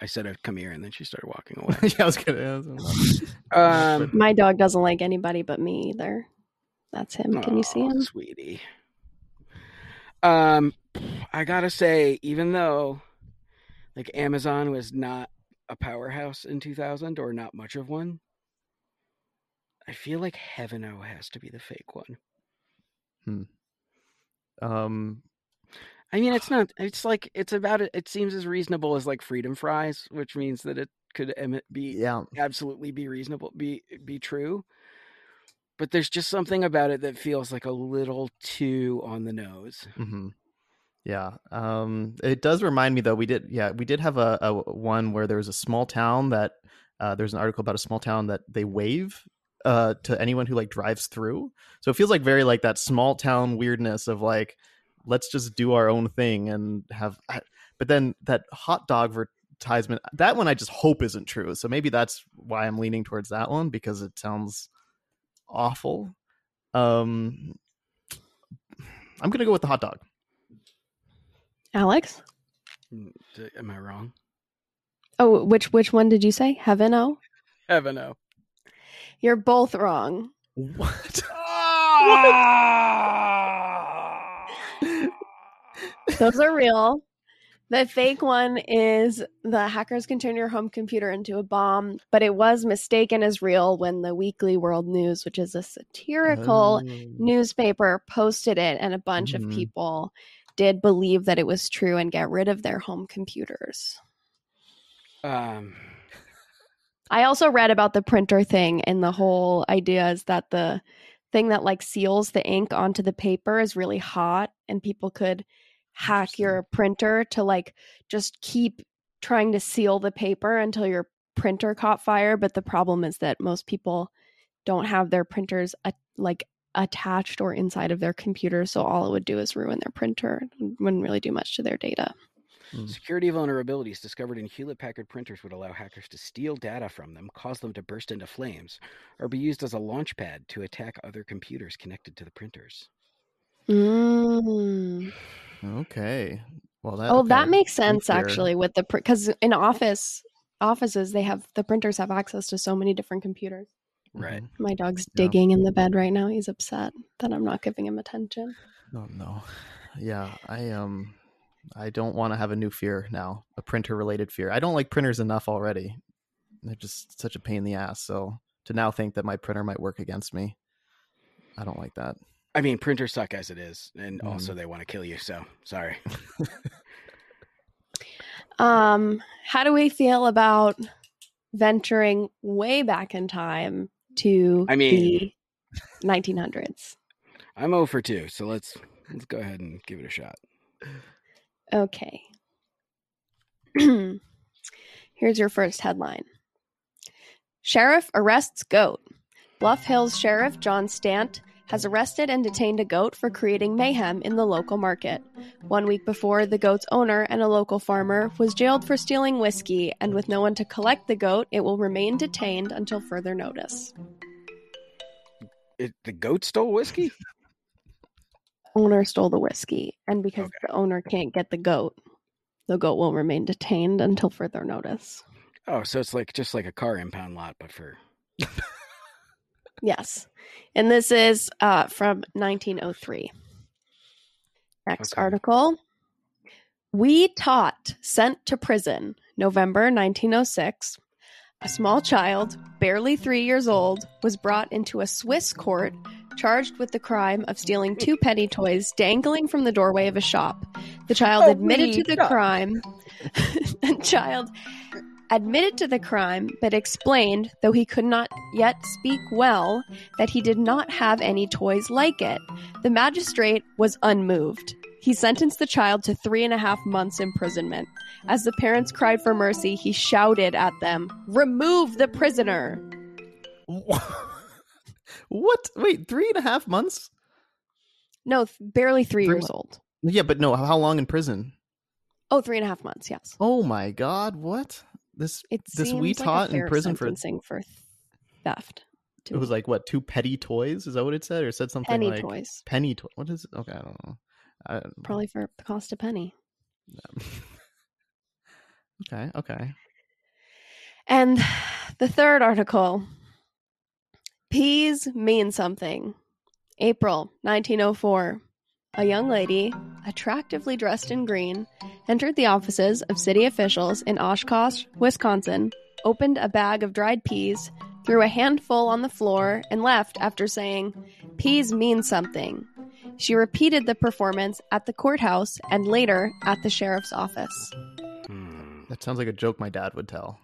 I said I'd come here, and then she started walking (laughs) away. yeah, I was gonna. I was gonna- Um, (laughs) my dog doesn't like anybody but me either. That's him. Can you see Aw, him? sweetie? Um, I gotta say, even though like Amazon was not a powerhouse in 2000 or not much of one, I feel like Heaven O has to be the fake one. Hmm. Um, I mean, it's not. It's like it's about it. It seems as reasonable as like Freedom Fries, which means that it could be yeah, absolutely be reasonable, be be true. But there's just something about it that feels like a little too on the nose. hmm Yeah. Um, it does remind me though. We did, yeah, we did have a, a one where there was a small town that uh, there's an article about a small town that they wave uh, to anyone who like drives through. So it feels like very like that small town weirdness of like, let's just do our own thing and have. But then that hot dog ver- Theismann. That one I just hope isn't true. So maybe that's why I'm leaning towards that one because it sounds awful. Um, I'm gonna go with the hot dog. Alex? Mm, Am I wrong? Oh, which which one did you say? Heaven O? Heaven no. You're both wrong. What? (laughs) Those are real. The fake one is the hackers can turn your home computer into a bomb, but it was mistaken as real when the Weekly World News, which is a satirical Oh. newspaper, posted it, and a bunch Mhm. of people did believe that it was true and get rid of their home computers. Um, I also read about the printer thing, and the whole idea is that the thing that like seals the ink onto the paper is really hot, and people could hack your printer to like just keep trying to seal the paper until your printer caught fire. But the problem is that most people don't have their printers uh, like attached or inside of their computer, so all it would do is ruin their printer. It wouldn't really do much to their data. Mm. security vulnerabilities discovered in Hewlett Packard printers would allow hackers to steal data from them, cause them to burst into flames, or be used as a launchpad to attack other computers connected to the printers. Mm. Okay. Well, that. Oh, that makes sense actually with the because in office offices they have the printers have access to so many different computers. Right. Mhm. My dog's Yeah. digging in the bed right now. He's upset that I'm not giving him attention. Oh no. Yeah, I um I don't want to have a new fear now, a printer related fear. I don't like printers enough already. They're just such a pain in the ass. So to now think that my printer might work against me, I don't like that. I mean, printers suck as it is, and Mhm. also they want to kill you. So sorry. (laughs) Um, how do we feel about venturing way back in time to I mean- the 1900s? I'm 0 for 2, so let's let's go ahead and give it a shot. Okay. (clears throat) Here's your first headline Sheriff arrests goat. Bluff Hills Sheriff John Stant has arrested and detained a goat for creating mayhem in the local market. One week before, the goat's owner and a local farmer was jailed for stealing whiskey, and with no one to collect the goat, it will remain detained until further notice. It, the goat stole whiskey? Owner stole the whiskey, and because Okay. the owner can't get the goat, the goat will remain detained until further notice. Oh, so it's like just like a car impound lot, but for (laughs) Yes. And this is uh, from 1903. Next Okay. article. Wee Tot Sent to Prison, November 1906. A small child, barely three years old, was brought into a Swiss court charged with the crime of stealing two (laughs) penny toys dangling from the doorway of a shop. The child Oh, admitted to the crime. (laughs) the child admitted to the crime, but explained, though he could not yet speak well, that he did not have any toys like it. The magistrate was unmoved. He sentenced the child to three and a half months' imprisonment. As the parents cried for mercy, he shouted at them, Remove the prisoner! (laughs) what? Wait, three and a half months? No, th- barely three Three years old. Yeah, but no. How long in prison? Oh, three and a half months, yes. Oh my god! What? This It This we like taught in prison for- sentencing for theft. it was like what? Two petty toys? Is that what it said, or it said something penny like toys, penny toy? What is it? Okay, I don't know. I, probably for the cost of penny. (laughs) okay. Okay. And the third article Peas mean something. April 1904. A young lady, attractively dressed in green, entered the offices of city officials in Oshkosh, Wisconsin, opened a bag of dried peas, threw a handful on the floor, and left after saying, Peas mean something. She repeated the performance at the courthouse and later at the sheriff's office. Hmm. That sounds like a joke my dad would tell,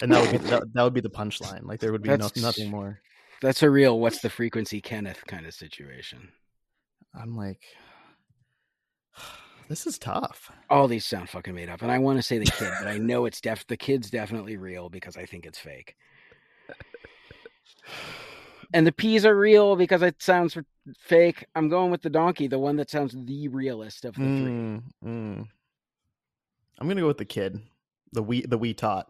and that would be that, that would be the punchline. Like there would be no, nothing more. That's a real what's the frequency Kenneth kind of situation. I'm like, (sighs) this is tough. All these sound fucking made up, and I want to say the kid, but I know it's def the kid's definitely real because I think it's fake. And the peas are real because it sounds fake. I'm going with the donkey, the one that sounds the realest of the three. Mm, mm. I'm gonna go with the kid. The we the wee tot.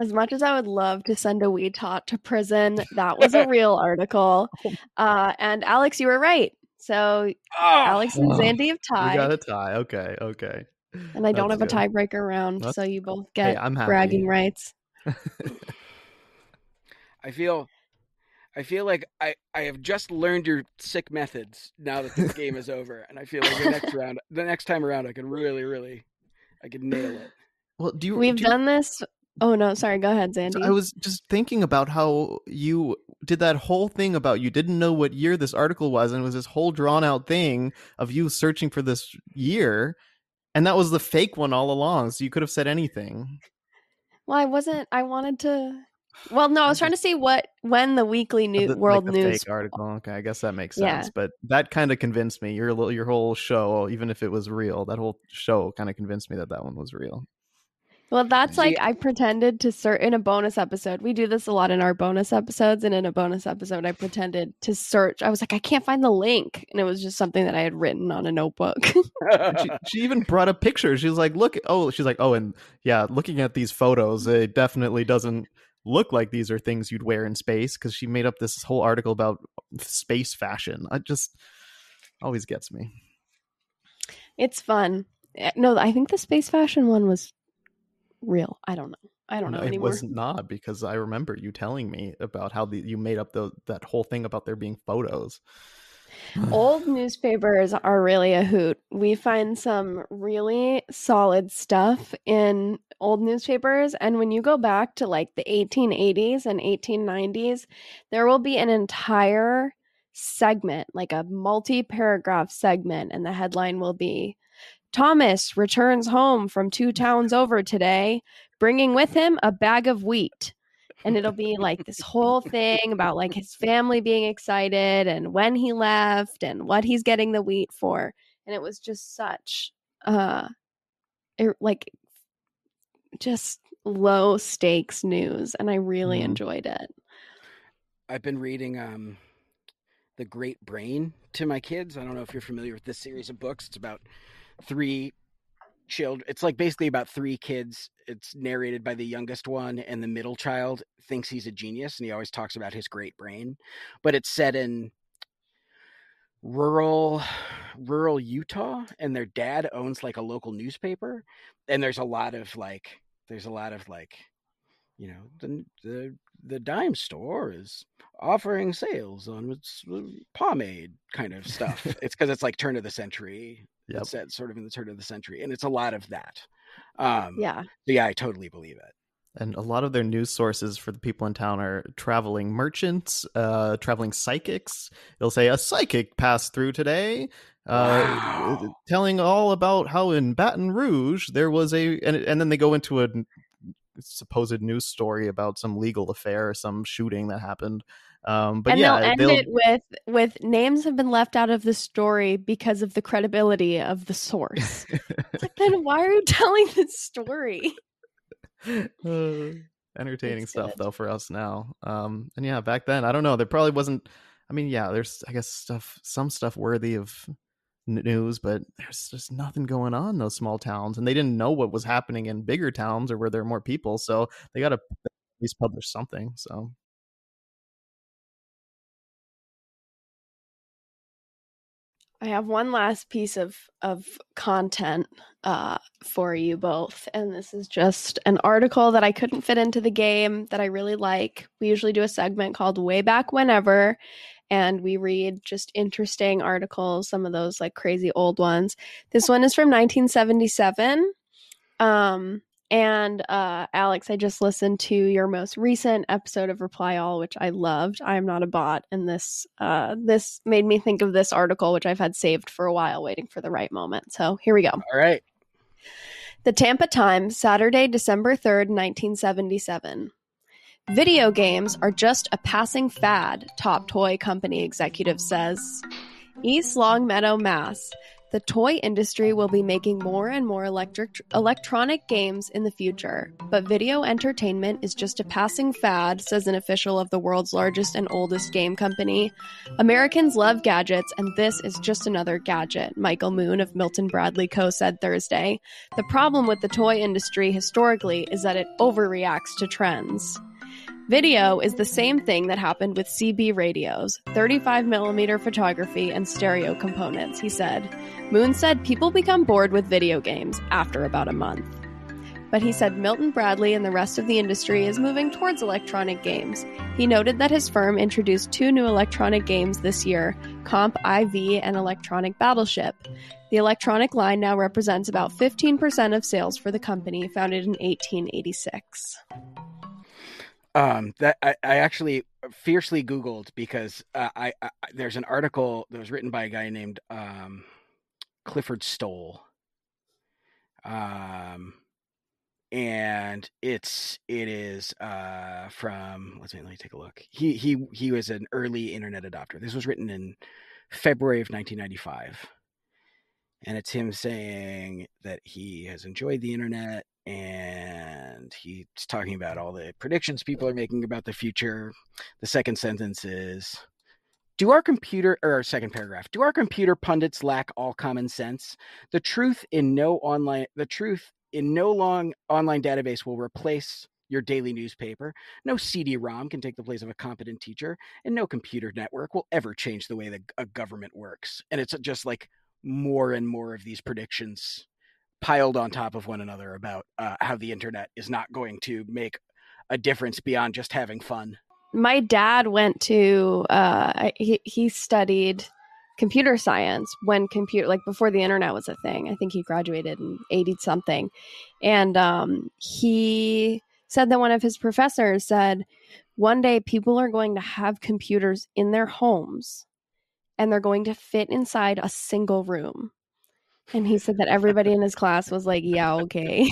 As much as I would love to send a wee tot to prison, that was a (laughs) real article. Uh, and Alex, you were right. So Oh, Alex and Zandy have tied. We got tied, a tie. Okay, okay. and I don't That's have a tiebreaker round, That's- so you both Hey, get I'm happy. bragging rights. I feel I feel like I, I have just learned your sick methods now that this game (laughs) is over, and I feel like the next round, the next time around, I can really, really, I can nail it. Well, do you? We've do you- done this. Oh no, sorry. Go ahead, So Zandy. I was just thinking about how you did that whole thing about you didn't know what year this article was, and it was this whole drawn out thing of you searching for this year, and that was the fake one all along. So you could have said anything. well, I wasn't. I wanted to. (sighs) Well, no, I was trying to see what when the weekly uh, new The- like world the news. fake article. Okay, I guess that makes Yeah. sense. But that kind of convinced me. Your little, your whole show, even if it was real, that whole show kind of convinced me that that one was real. Well, that's See- like I pretended to search in a bonus episode. We do this a lot in our bonus episodes, and in a bonus episode, I pretended to search. I was like, I can't find the link, and it was just something that I had written on a notebook. (laughs) She, (laughs) she even brought up pictures. She was like, "Look, oh, she's like, oh, and yeah, looking at these photos, it definitely doesn't look like these are things you'd wear in space." Because she made up this whole article about space fashion. I just always gets me. it's fun. Eh, No, I think the space fashion one was real. I don't know. I don't know No, it anymore. was not because I remember you telling me about how the, you made up the, that whole thing about there being photos. (sighs) Old newspapers are really a hoot. We find some really solid stuff in old newspapers. And when you go back to like the 1880s and 1890s, there will be an entire segment, like a multi paragraph segment, and the headline will be Thomas returns home from two towns over today, bringing with him a bag of wheat and it'll be like this whole thing about like his family being excited and when he left and what he's getting the wheat for and it was just such uh it, like just low stakes news and i really Mhm. enjoyed it I've been reading um, The Great Brain to my kids. I don't know if you're familiar with this series of books. It's about three children. It's like basically about three kids. It's narrated by the youngest one, and the middle child thinks he's a genius, and he always talks about his great brain. But it's set in rural rural Utah and their dad owns like a local newspaper and there's a lot of like there's a lot of like you know the the the dime store is offering sales on its uh, pomade kind of stuff. (laughs) it's because it's like turn of the century. Yep. It's set sort of in the turn of the century, and it's a lot of that. Um, yeah so yeah, I totally believe it. And a lot of their news sources for the people in town are traveling merchants, uh, traveling psychics. They'll say a psychic passed through today, uh, Wow. telling all about how in Baton Rouge there was a, and, and then they go into a supposed news story about some legal affair, or some shooting that happened. Um, but and yeah, they'll end they'll, it with with names have been left out of the story because of the credibility of the source. It's like then why are you (laughs) telling this story? Uh, (laughs) entertaining stuff good. though for us now. Um and yeah back then i don't know there probably wasn't i mean yeah there's i guess stuff some stuff worthy of news but there's just nothing going on in those small towns and they didn't know what was happening in bigger towns or where there are more people so they got to at least publish something so I have one last piece of of content uh, for you both, and this is just an article that I couldn't fit into the game that I really like. We usually do a segment called "Way Back Whenever," and we read just interesting articles, some of those like crazy old ones. This one is from 1977. Um, and uh, Alex, I just listened to your most recent episode of Reply All, which I loved. I am not a bot, and this uh, this made me think of this article, which I've had saved for a while, waiting for the right moment. So here we go. All right. The Tampa Times, Saturday, December 3rd, 1977. Video games are just a passing fad, top toy company executive says. East Longmeadow, Mass. The toy industry will be making more and more electric, electronic games in the future, but video entertainment is just a passing fad, says an official of the world's largest and oldest game company. Americans love gadgets, and this is just another gadget, Michael Moon of Milton Bradley Co. said Thursday. The problem with the toy industry historically is that it overreacts to trends. Video is the same thing that happened with CB radios, 35mm photography, and stereo components, he said. Moon said people become bored with video games after about a month. But he said Milton Bradley and the rest of the industry is moving towards electronic games. He noted that his firm introduced two new electronic games this year Comp IV and Electronic Battleship. The electronic line now represents about 15% of sales for the company, founded in 1886. Um, that I, I actually fiercely Googled because uh, I, I, there's an article that was written by a guy named um, Clifford Stoll. Um, and it's it is uh from let's see, let me take a look. He he he was an early internet adopter. This was written in February of 1995. And it's him saying that he has enjoyed the internet and he's talking about all the predictions people are making about the future. The second sentence is do our computer or second paragraph do our computer pundits lack all common sense? The truth in no online the truth in no long online database will replace your daily newspaper. No cd-rom can take the place of a competent teacher and no computer network will ever change the way that a government works. And it's just like more and more of these predictions piled on top of one another about uh, how the internet is not going to make a difference beyond just having fun. My dad went to uh, he he studied computer science when computer like before the internet was a thing. I think he graduated in eighty something, and um, he said that one of his professors said one day people are going to have computers in their homes and they're going to fit inside a single room and he said that everybody in his class was like, yeah, okay.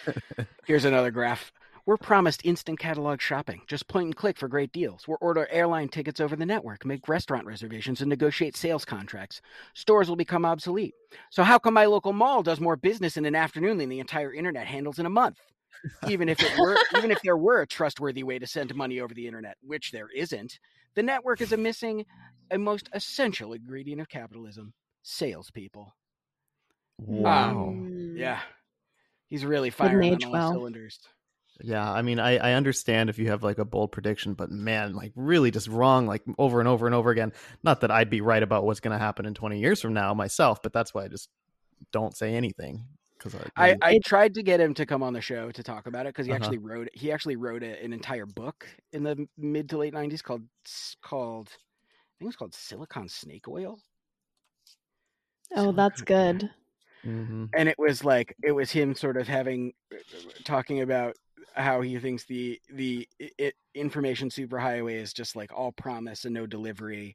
(laughs) Here's another graph. We're promised instant catalog shopping. Just point and click for great deals. We'll order airline tickets over the network, make restaurant reservations, and negotiate sales contracts. Stores will become obsolete. So, how come my local mall does more business in an afternoon than the entire internet handles in a month? even if it were, (laughs) even if there were a trustworthy way to send money over the internet, which there isn't, the network is a missing, a most essential ingredient of capitalism: salespeople. Wow. Um, yeah. He's really firing on all well. cylinders. Yeah, I mean, I, I understand if you have like a bold prediction, but man, like really just wrong, like over and over and over again. Not that I'd be right about what's going to happen in 20 years from now myself, but that's why I just don't say anything. Because I, I, I, tried to get him to come on the show to talk about it because he uh-huh. actually wrote he actually wrote a, an entire book in the mid to late 90s called called I think it's called Silicon Snake Oil. Oh, Silicon, that's good. Mm-hmm. And it was like it was him sort of having talking about how he thinks the the it, information superhighway is just like all promise and no delivery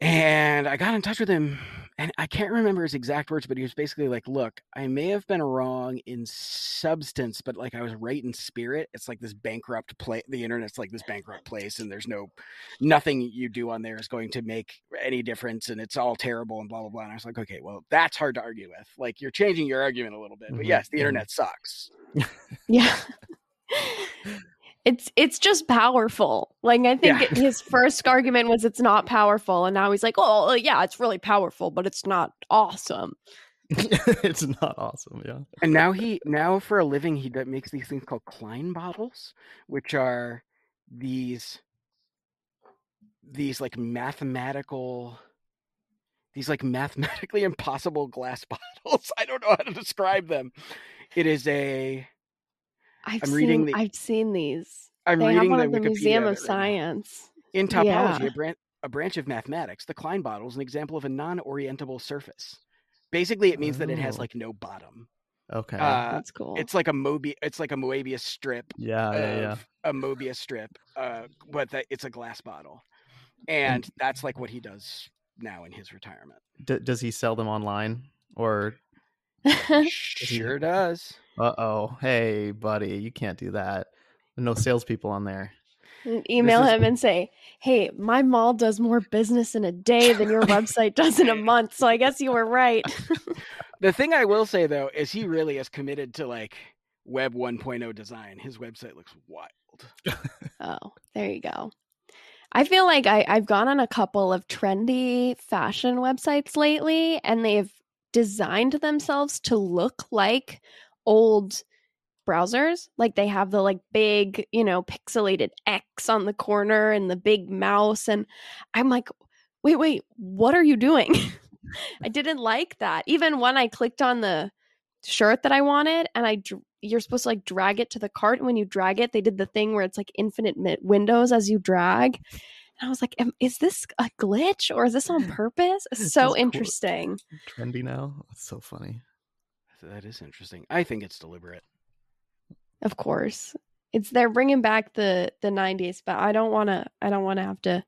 and I got in touch with him, and I can't remember his exact words, but he was basically like, "Look, I may have been wrong in substance, but like I was right in spirit. It's like this bankrupt place. The internet's like this bankrupt place, and there's no nothing you do on there is going to make any difference, and it's all terrible and blah blah blah." And I was like, "Okay, well, that's hard to argue with. Like you're changing your argument a little bit, but mm-hmm. yes, the mm-hmm. internet sucks." (laughs) yeah. (laughs) (laughs) it's it's just powerful. Like I think yeah. his first argument was it's not powerful, and now he's like, oh uh, yeah, it's really powerful, but it's not awesome. (laughs) it's not awesome, yeah. And now he now for a living he makes these things called Klein bottles, which are these these like mathematical these like mathematically (laughs) impossible glass (laughs) bottles. I don't know how to describe them. It is a I've I'm seen, reading the, I've seen these. I'm they reading have one the, of the Museum of Science. In topology, yeah. a, branch, a branch of mathematics, the Klein bottle is an example of a non-orientable surface. Basically, it means oh. that it has oh. like no bottom. Okay, uh, that's cool. It's like a Mobi, it's like a Moebius strip. Yeah, yeah, yeah. A Mobius strip, uh, but the, it's a glass bottle, and, and that's like what he does now in his retirement. D- does he sell them online or? Sure does. Uh oh. Hey, buddy, you can't do that. No salespeople on there. Email is- him and say, "Hey, my mall does more business in a day than your website does in a month." So I guess you were right. (laughs) The thing I will say though is he really is committed to like web 1.0 design. His website looks wild. (laughs) oh, there you go. I feel like I, I've gone on a couple of trendy fashion websites lately, and they've designed themselves to look like old browsers. Like they have the like big, you know, pixelated X on the corner and the big mouse. And I'm like, wait, wait, what are you doing? (laughs) I didn't like that. Even when I clicked on the shirt that I wanted and I you're supposed to like drag it to the cart and when you drag it they did the thing where it's like infinite windows as you drag. And I was like, is this a glitch or is this on (laughs) purpose? It's It's so just cool. interesting. Trendy now. That's so funny. That is interesting. I think it's deliberate. Of course. It's they're bringing back the the 90s, but I don't want to I don't want to have to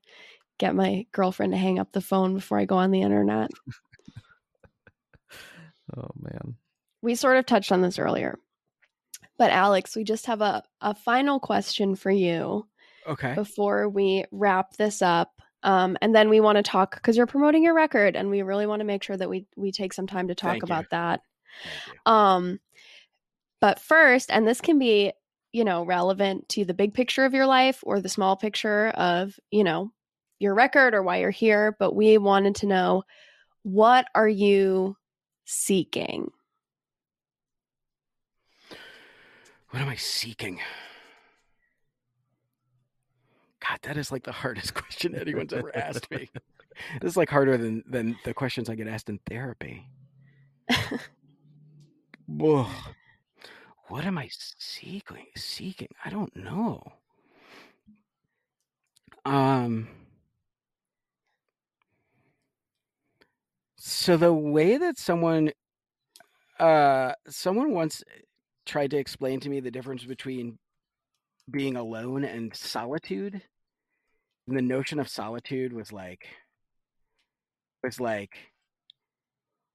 get my girlfriend to hang up the phone before I go on the internet. (laughs) Oh man. we sort of touched on this earlier. But Alex, we just have a, a final question for you Okay. before we wrap this up. Um, and then we want to talk because you're promoting your record, and we really want to make sure that we we take some time to talk Thank you. about that. Thank you. Um, but first, and this can be, you know, relevant to the big picture of your life or the small picture of, you know, your record or why you're here. But we wanted to know what are you seeking? What am I seeking? God, that is like the hardest (laughs) question anyone's ever asked me. This is like harder than than the questions I get asked in therapy. (laughs) Whoa. What am I seeking? Seeking? I don't know. Um. So the way that someone, uh, someone once tried to explain to me the difference between being alone and solitude, and the notion of solitude was like, was like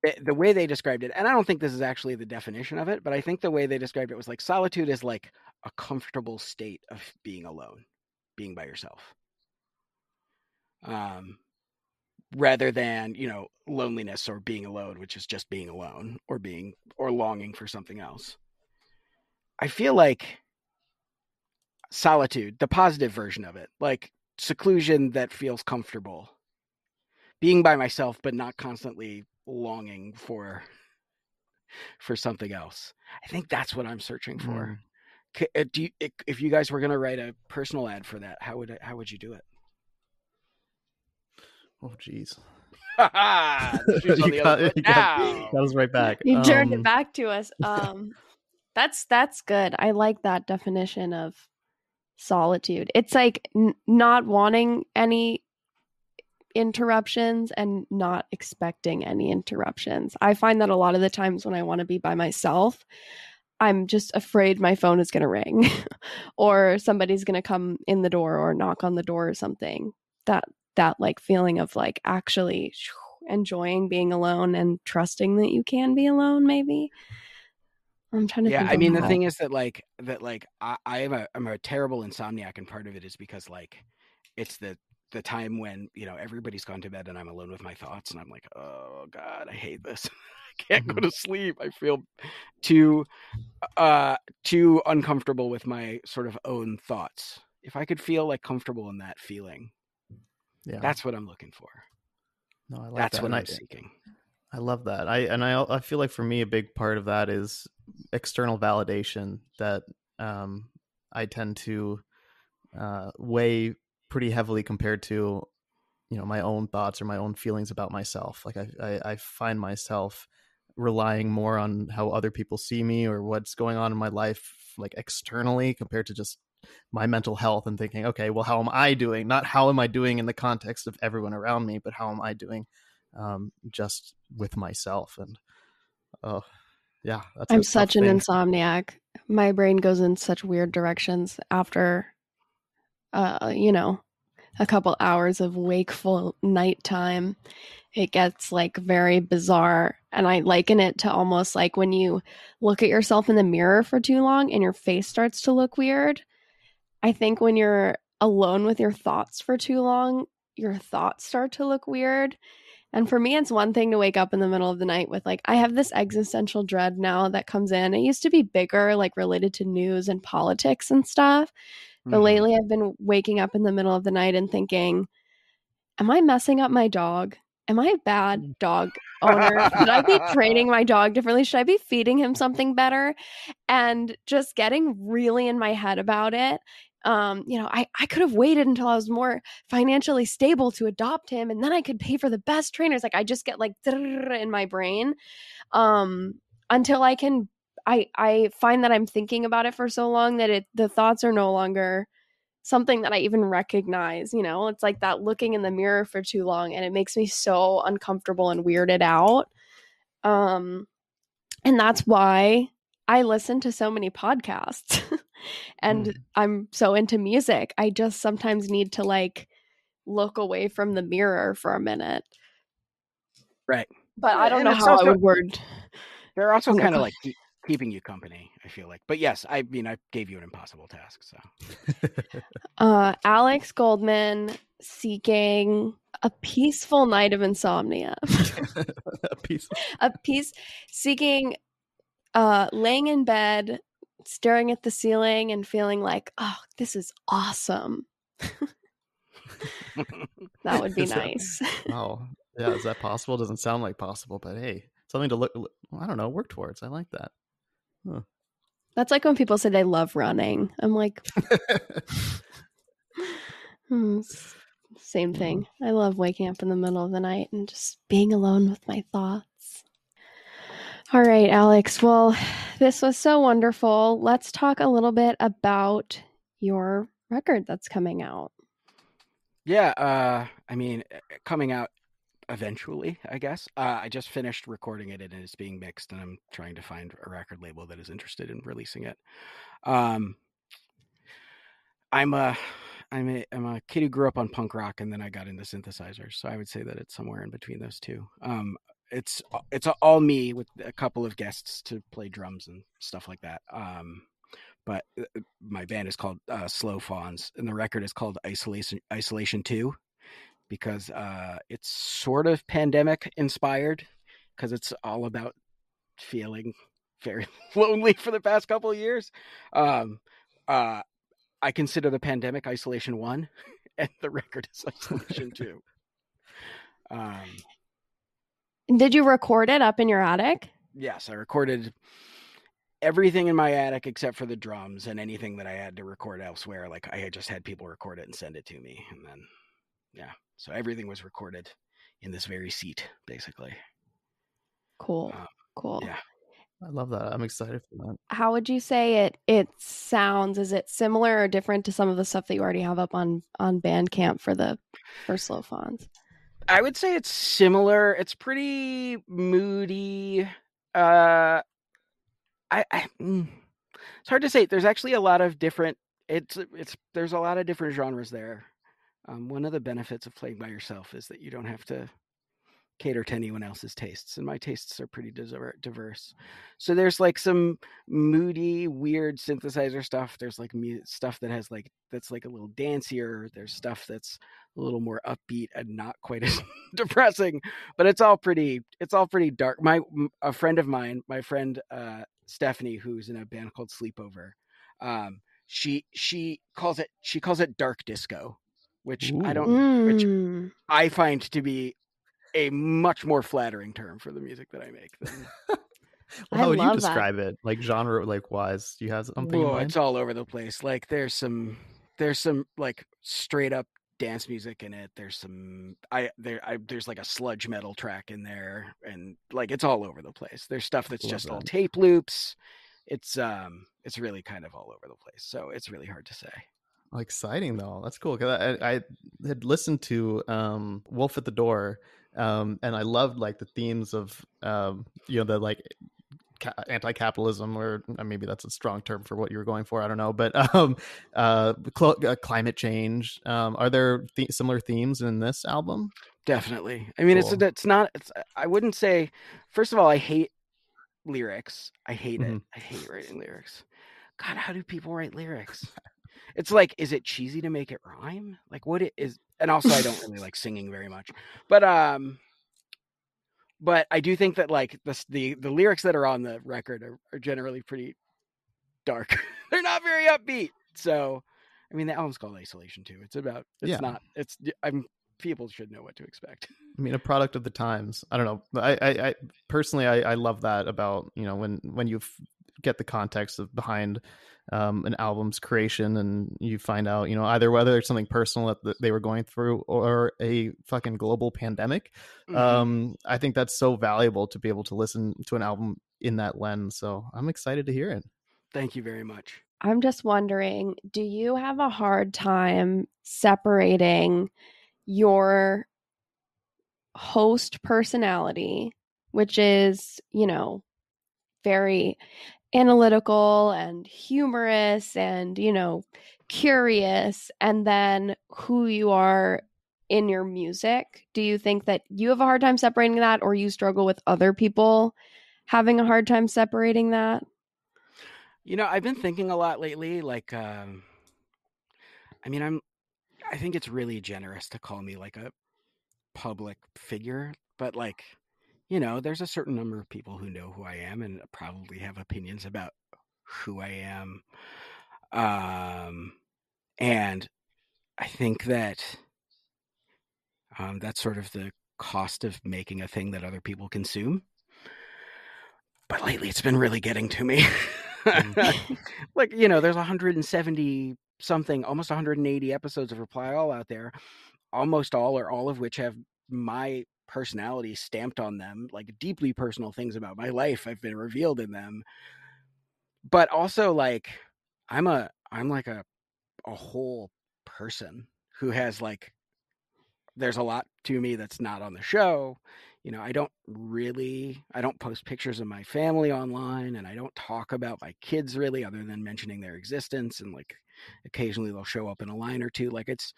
the, the way they described it, and I don't think this is actually the definition of it, but I think the way they described it was like solitude is like a comfortable state of being alone, being by yourself. Um, rather than, you know, loneliness or being alone, which is just being alone or being or longing for something else. I feel like solitude, the positive version of it, like seclusion that feels comfortable. Being by myself but not constantly longing for for something else. I think that's what I'm searching for. K- uh, Do you, if you guys were going to write a personal ad for that, how would it, how would you do it? Oh jeez. (laughs) The shoe's (laughs) on You got- you got- now. That was right back. You turned Um, it back to us. (laughs) Um, that's that's good. I like that definition of solitude. It's like n- not wanting any interruptions and not expecting any interruptions. I find that a lot of the times when I want to be by myself, I'm just afraid my phone is going to ring (laughs) or somebody's going to come in the door or knock on the door or something. That that like feeling of like actually enjoying being alone and trusting that you can be alone maybe. I'm trying to yeah i mean the thing is that like that like i i am a i'm a terrible insomniac and part of it is because like it's the the time when you know everybody's gone to bed and i'm alone with my thoughts and i'm like oh god i hate this (laughs) i can't go Mhm. to sleep i feel too uh too uncomfortable with my sort of own thoughts if i could feel like comfortable in that feeling Yeah. that's what i'm looking for no, I like that's that. what and i'm I, seeking I love that. I and I I feel like for me a big part of that is external validation that um I tend to uh weigh pretty heavily compared to you know my own thoughts or my own feelings about myself. Like I I, I find myself relying more on how other people see me or what's going on in my life like externally compared to just my mental health and thinking okay well how am i doing not how am i doing in the context of everyone around me but how am i doing um, just with myself. And oh, yeah, I'm such an thing. insomniac. My brain goes in such weird directions after, uh, you know, a couple hours of wakeful nighttime. It gets like very bizarre. And I liken it to almost like when you look at yourself in the mirror for too long and your face starts to look weird. I think when you're alone with your thoughts for too long, your thoughts start to look weird. And for me, it's one thing to wake up in the middle of the night with, like, I have this existential dread now that comes in. It used to be bigger, like related to news and politics and stuff. But Mhm. lately, I've been waking up in the middle of the night and thinking, Am I messing up my dog? Am I a bad dog owner? Should I be (laughs) training my dog differently? Should I be feeding him something better? And just getting really in my head about it. Um, you know, I, I could have waited until I was more financially stable to adopt him and then I could pay for the best trainers. Like I just get like in my brain. Um, until I can I I find that I'm thinking about it for so long that it the thoughts are no longer something that I even recognize, you know? It's like that looking in the mirror for too long and it makes me so uncomfortable and weirded out. Um and that's why I listen to so many podcasts (laughs) and Mm. I'm so into music. I just sometimes need to like look away from the mirror for a minute. Right. But I don't And know how I would word They're (laughs) also kind of like keep, keeping you company. I feel like, but yes, I mean, I gave you an impossible task. So (laughs) uh Alex Goldman seeking a peaceful night of insomnia. a piece. a piece seeking uh laying in bed staring at the ceiling and feeling like oh this is awesome (laughs) that would be Is that- nice (laughs) Oh, yeah. Is that possible? Doesn't sound like possible, but hey, something to look. look- I don't know. Work towards. I like that. that's like when people say they love running i'm like (laughs) hmm, same thing i love waking up in the middle of the night and just being alone with my thoughts all right alex well this was so wonderful let's talk a little bit about your record that's coming out yeah, uh, I mean, uh, coming out eventually, I guess. Uh, I just finished recording it and it's being mixed, and I'm trying to find a record label that is interested in releasing it. Um, I'm a I'm a I'm a kid who grew up on punk rock and then I got into synthesizers, so I would say that it's somewhere in between those two. Um, it's it's all me with a couple of guests to play drums and stuff like that. Um, but uh, my band is called uh, Slow Fawns, and the record is called Isolation Isolation Two, because uh, it's sort of pandemic inspired, because it's all about feeling very (laughs) lonely for the past couple of years. Um, uh, I consider the pandemic Isolation One, (laughs) and the record is Isolation (laughs) Two. Um, Did you record it up in your attic? yes, I recorded everything in my attic except for the drums and anything that I had to record elsewhere. Like I had just had people record it and send it to me, and then yeah, so everything was recorded in this very seat, basically. Cool. Uh, Cool. yeah. I love that. I'm excited for that. How would you say it it sounds? Is it similar or different to some of the stuff that you already have up on on Bandcamp for the for Slow Fawns? I would say it's similar. It's pretty moody. Uh, I, I mm, it's hard to say. There's actually a lot of different. It's it's there's a lot of different genres there. Um, one of the benefits of playing by yourself is that you don't have to cater to anyone else's tastes, and my tastes are pretty diverse. So there's like some moody, weird synthesizer stuff. There's like mu- stuff that has like that's like a little dancier. There's stuff that's a little more upbeat and not quite as (laughs) depressing but it's all pretty it's all pretty dark my a friend of mine my friend uh stephanie who's in a band called sleepover um she she calls it she calls it dark disco which i don't which- Mm. i find to be a much more flattering term for the music that i make than Well, (laughs) I how would you love that. describe it? Like genre, like wise? Do you have something in Whoa, it's all over the place. Like there's some there's some like straight up dance music in it. There's some I there I there's like a sludge metal track in there and like it's all over the place. There's stuff that's Love just all tape loops. It's um it's really kind of all over the place. So it's really hard to say. Exciting though. That's cool. Cause I, I had listened to um, Wolf at the Door, um, and I loved like the themes of um, you know the like ca- anti-capitalism, or uh, maybe that's a strong term for what you were going for. I don't know, but (laughs) um, uh, cl- uh, climate change. Um, are there th- similar themes in this album? Definitely. I mean, Cool. it's it's not. It's I wouldn't say. First of all, I hate lyrics. I hate it. Mhm. I hate writing lyrics. God, how do people write lyrics? (laughs) it's like is it cheesy to make it rhyme like what it is and also i don't really (laughs) like singing very much but um but i do think that like the the, the lyrics that are on the record are, are generally pretty dark (laughs) they're not very upbeat so i mean the album's called isolation too it's about it's Yeah. not it's i'm people should know what to expect I mean, a product of the times. I don't know. I, I, I personally, I, I love that about you know when when you get the context of behind um, an album's creation, and you find out you know either whether it's something personal that th- they were going through or a fucking global pandemic. Mhm. Um, I think that's so valuable to be able to listen to an album in that lens. So I'm excited to hear it. thank you very much I'm just wondering, do you have a hard time separating your host personality, which is, you know, very analytical and humorous and, you know, curious, and then who you are in your music? Do you think that you have a hard time separating that, or you struggle with other people having a hard time separating that? You know, I've been thinking a lot lately. Like, um, I mean, I'm, I think it's really generous to call me like a public figure, but like, you know, there's a certain number of people who know who I am and probably have opinions about who I am. Um, and I think that um, that's sort of the cost of making a thing that other people consume. But lately, it's been really getting to me. (laughs) like you know, there's 170 something, almost 180 episodes of Reply All out there. Almost all or all of which have my personality stamped on them, like deeply personal things about my life I've been revealed in them. But also, like I'm a I'm like a a whole person who has like there's a lot to me that's not on the show you know i don't really i don't post pictures of my family online and i don't talk about my kids really other than mentioning their existence and like occasionally they'll show up in a line or two like it's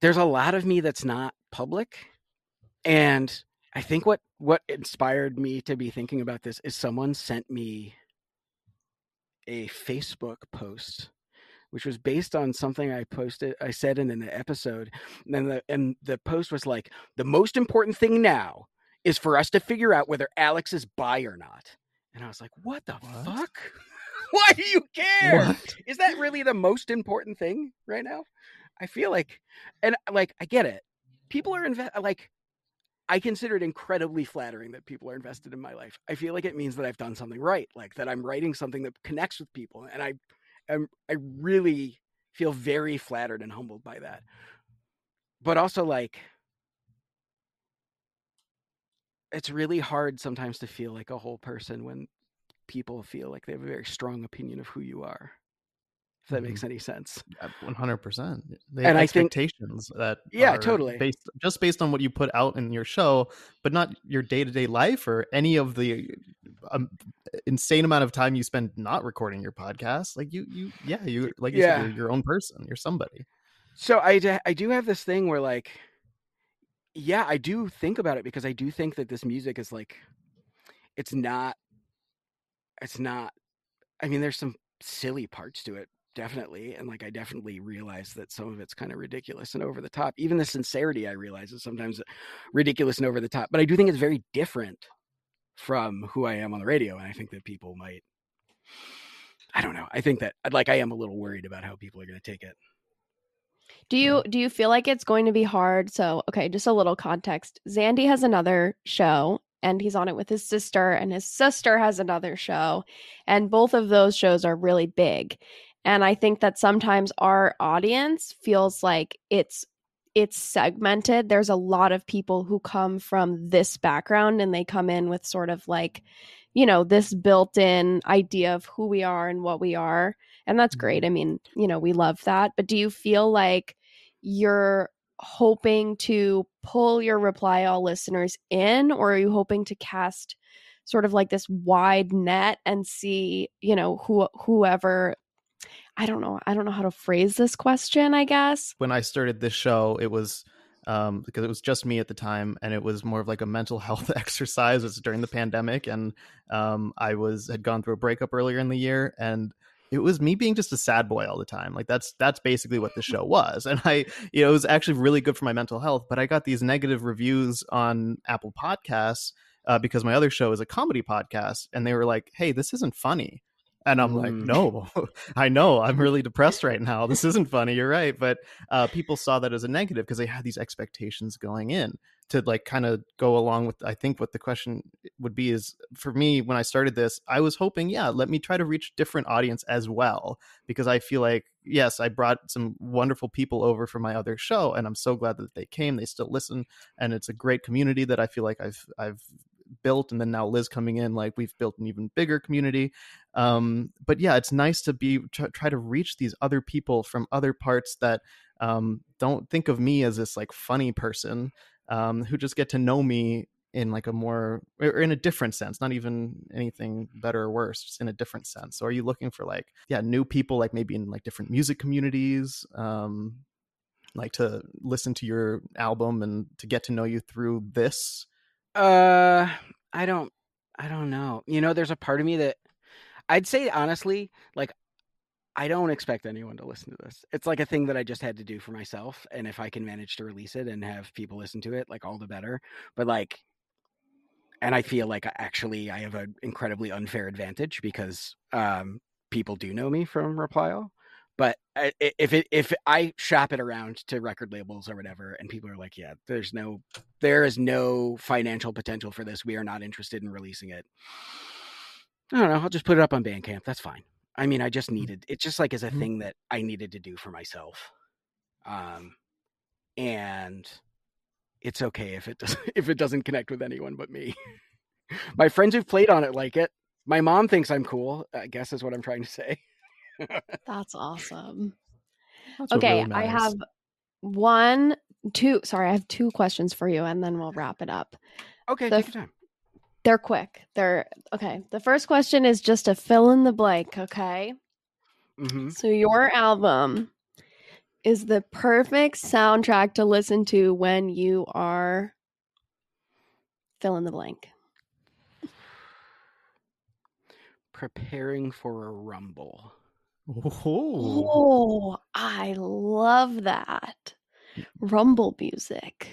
there's a lot of me that's not public and i think what what inspired me to be thinking about this is someone sent me a facebook post which was based on something I posted I said in an episode. And then the and the post was like, the most important thing now is for us to figure out whether Alex is bi or not. And I was like, what the What? fuck? (laughs) Why do you care? What? Is that really the most important thing right now? I feel like and like I get it. People are inve- like I consider it incredibly flattering that people are invested in my life. I feel like it means that I've done something right, like that I'm writing something that connects with people and I am I really feel very flattered and humbled by that. But also like it's really hard sometimes to feel like a whole person when people feel like they have a very strong opinion of who you are. If that makes any sense. One hundred percent. They And have I think- expectations that Yeah, are totally. based just based on what you put out in your show, but not your day to day life or any of the um, insane amount of time you spend not recording your podcast. Like you, you, yeah, you like you Yeah. said, you're your own person. You're somebody. So I, I do have this thing where like yeah, I do think about it because I do think that this music is like it's not it's not I mean there's some silly parts to it definitely and like I definitely realize that some of it's kind of ridiculous and over the top. Even the sincerity I realize is sometimes ridiculous and over the top, but I do think it's very different from who I am on the radio and I think that people might I don't know. I think that uh, like I am a little worried about how people are going to take it. Do you do you feel like it's going to be hard? So, okay, just a little context. Zandy has another show and he's on it with his sister and his sister has another show and both of those shows are really big. And I think that sometimes our audience feels like it's it's segmented. There's a lot of people who come from this background and they come in with sort of like you know, this built-in idea of who we are and what we are. And that's Mhm. great. I mean, you know, we love that. But do you feel like you're hoping to pull your reply all listeners in or are you hoping to cast sort of like this wide net and see you know who whoever i don't know i don't know how to phrase this question i guess When I started this show, it was um, because it was just me at the time, and it was more of like a mental (laughs) health exercise. It was during the pandemic, and um, I was had gone through a breakup earlier in the year, and it was me being just a sad boy all the time. Like that's that's basically what the (laughs) show was. And I, you know, it was actually really good for my mental health. But I got these negative reviews on Apple Podcasts uh, because my other show is a comedy podcast, and they were like, "Hey, this isn't funny." And I'm mm. like, no, (laughs) I know I'm really depressed right now. This isn't funny. You're right. But uh, people saw that as a negative because they had these expectations going in to like kind of go along with, I think what the question would be is for me, when I started this, I was hoping, yeah, let me try to reach different audience as well. Because I feel like, yes, I brought some wonderful people over for my other show and I'm so glad that they came. They still listen. And it's a great community that I feel like I've, I've, built and then now liz coming in like we've built an even bigger community. Um, but yeah it's nice to be try, try to reach these other people from other parts that um, don't think of me as this like funny person um, who just get to know me in like a more or in a different sense not even anything better or worse just in a different sense. So are you looking for like yeah new people like maybe in like different music communities um like to listen to your album and to get to know you through this uh, I don't, I don't know. You know, there's a part of me that I'd say honestly, like, I don't expect anyone to listen to this. It's like a thing that I just had to do for myself, and if I can manage to release it and have people listen to it, like all the better. But like, and I feel like actually I have an incredibly unfair advantage because um, people do know me from Reply All. But if it if I shop it around to record labels or whatever, and people are like, "Yeah, there's no, there is no financial potential for this. We are not interested in releasing it." I don't know. I'll just put it up on Bandcamp. That's fine. I mean, I just mm. needed it. Just like as a mm-hmm. thing that I needed to do for myself, um, and it's okay if it does (laughs) if it doesn't connect with anyone but me. (laughs) My friends who've played on it like it. My mom thinks I'm cool. I guess is what I'm trying to say. That's awesome. That's okay, really nice. I have one, two. Sorry, I have two questions for you, and then we'll wrap it up. Okay, the, take your time. They're quick. They're okay. The first question is just a fill in the blank. Okay. Mm-hmm. So your album is the perfect soundtrack to listen to when you are fill in the blank. Preparing for a rumble. Oh, I love that. Rumble music.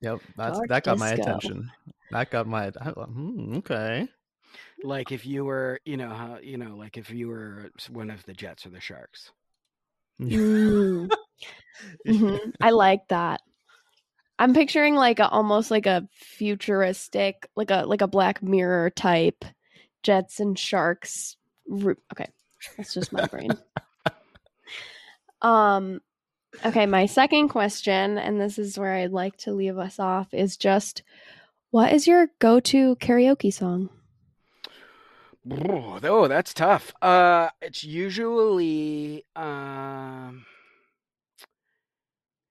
Yep, that's Dark that got disco. my attention. That got my hmm, okay. Like if you were, you know, how you know, like if you were one of the Jets or the Sharks. Mm. (laughs) mm-hmm. I like that. I'm picturing like a almost like a futuristic, like a like a Black Mirror type Jets and Sharks. Okay, that's just my brain. um okay, my second question and this is where I'd like to leave us off is just what is your go-to karaoke song? Oh, that's tough. Uh it's usually um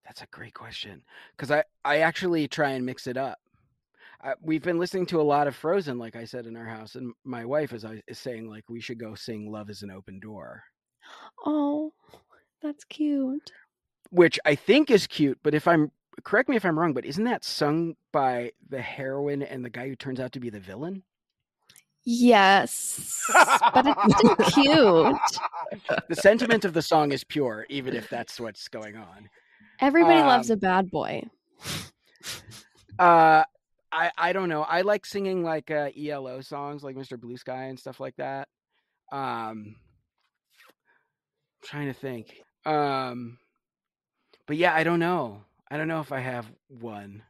That's a great question cuz I I actually try and mix it up we've been listening to a lot of Frozen, like I said in our house, and my wife is, is saying like we should go sing "Love Is an Open Door." Oh, that's cute. Which I think is cute, but if I'm correct me if I'm wrong, but isn't that sung by the heroine and the guy who turns out to be the villain? Yes, but it's still (laughs) cute. The sentiment of the song is pure, even if that's what's going on. Everybody um, loves a bad boy. Uh, I I don't know. I like singing like uh, ELO songs, like Mr. Blue Sky and stuff like that. Um, I'm trying to think. Um, but yeah, I don't know. I don't know if I have one.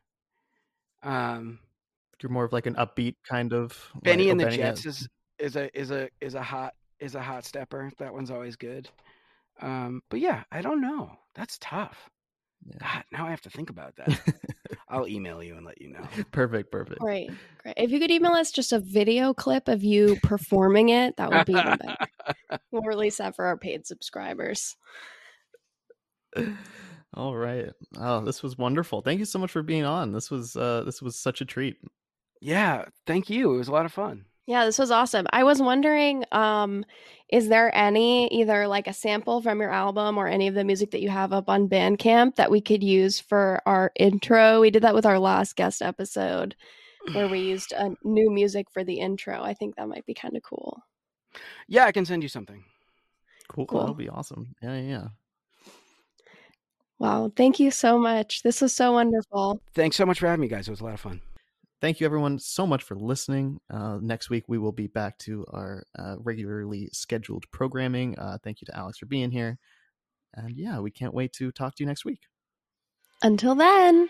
Um, you're more of like an upbeat kind of. Benny like, and the Benny Jets is is a is a is a hot is a hot stepper. That one's always good. Um, but yeah, I don't know. That's tough. Yeah. God, now I have to think about that. (laughs) I'll email you and let you know. Perfect, perfect. Great, great. If you could email us just a video clip of you performing it, that would be even better. (laughs) we'll release that for our paid subscribers. All right. Oh, this was wonderful. Thank you so much for being on. This was uh this was such a treat. Yeah, thank you. It was a lot of fun. Yeah, this was awesome. I was wondering, um, is there any either like a sample from your album or any of the music that you have up on Bandcamp that we could use for our intro? We did that with our last guest episode where we (sighs) used a new music for the intro. I think that might be kind of cool. Yeah, I can send you something. Cool. Cool. That'll be awesome. Yeah, yeah, yeah. Wow. Thank you so much. This was so wonderful. Thanks so much for having me, guys. It was a lot of fun. Thank you, everyone, so much for listening. Uh, next week, we will be back to our uh, regularly scheduled programming. Uh, thank you to Alex for being here. And yeah, we can't wait to talk to you next week. Until then.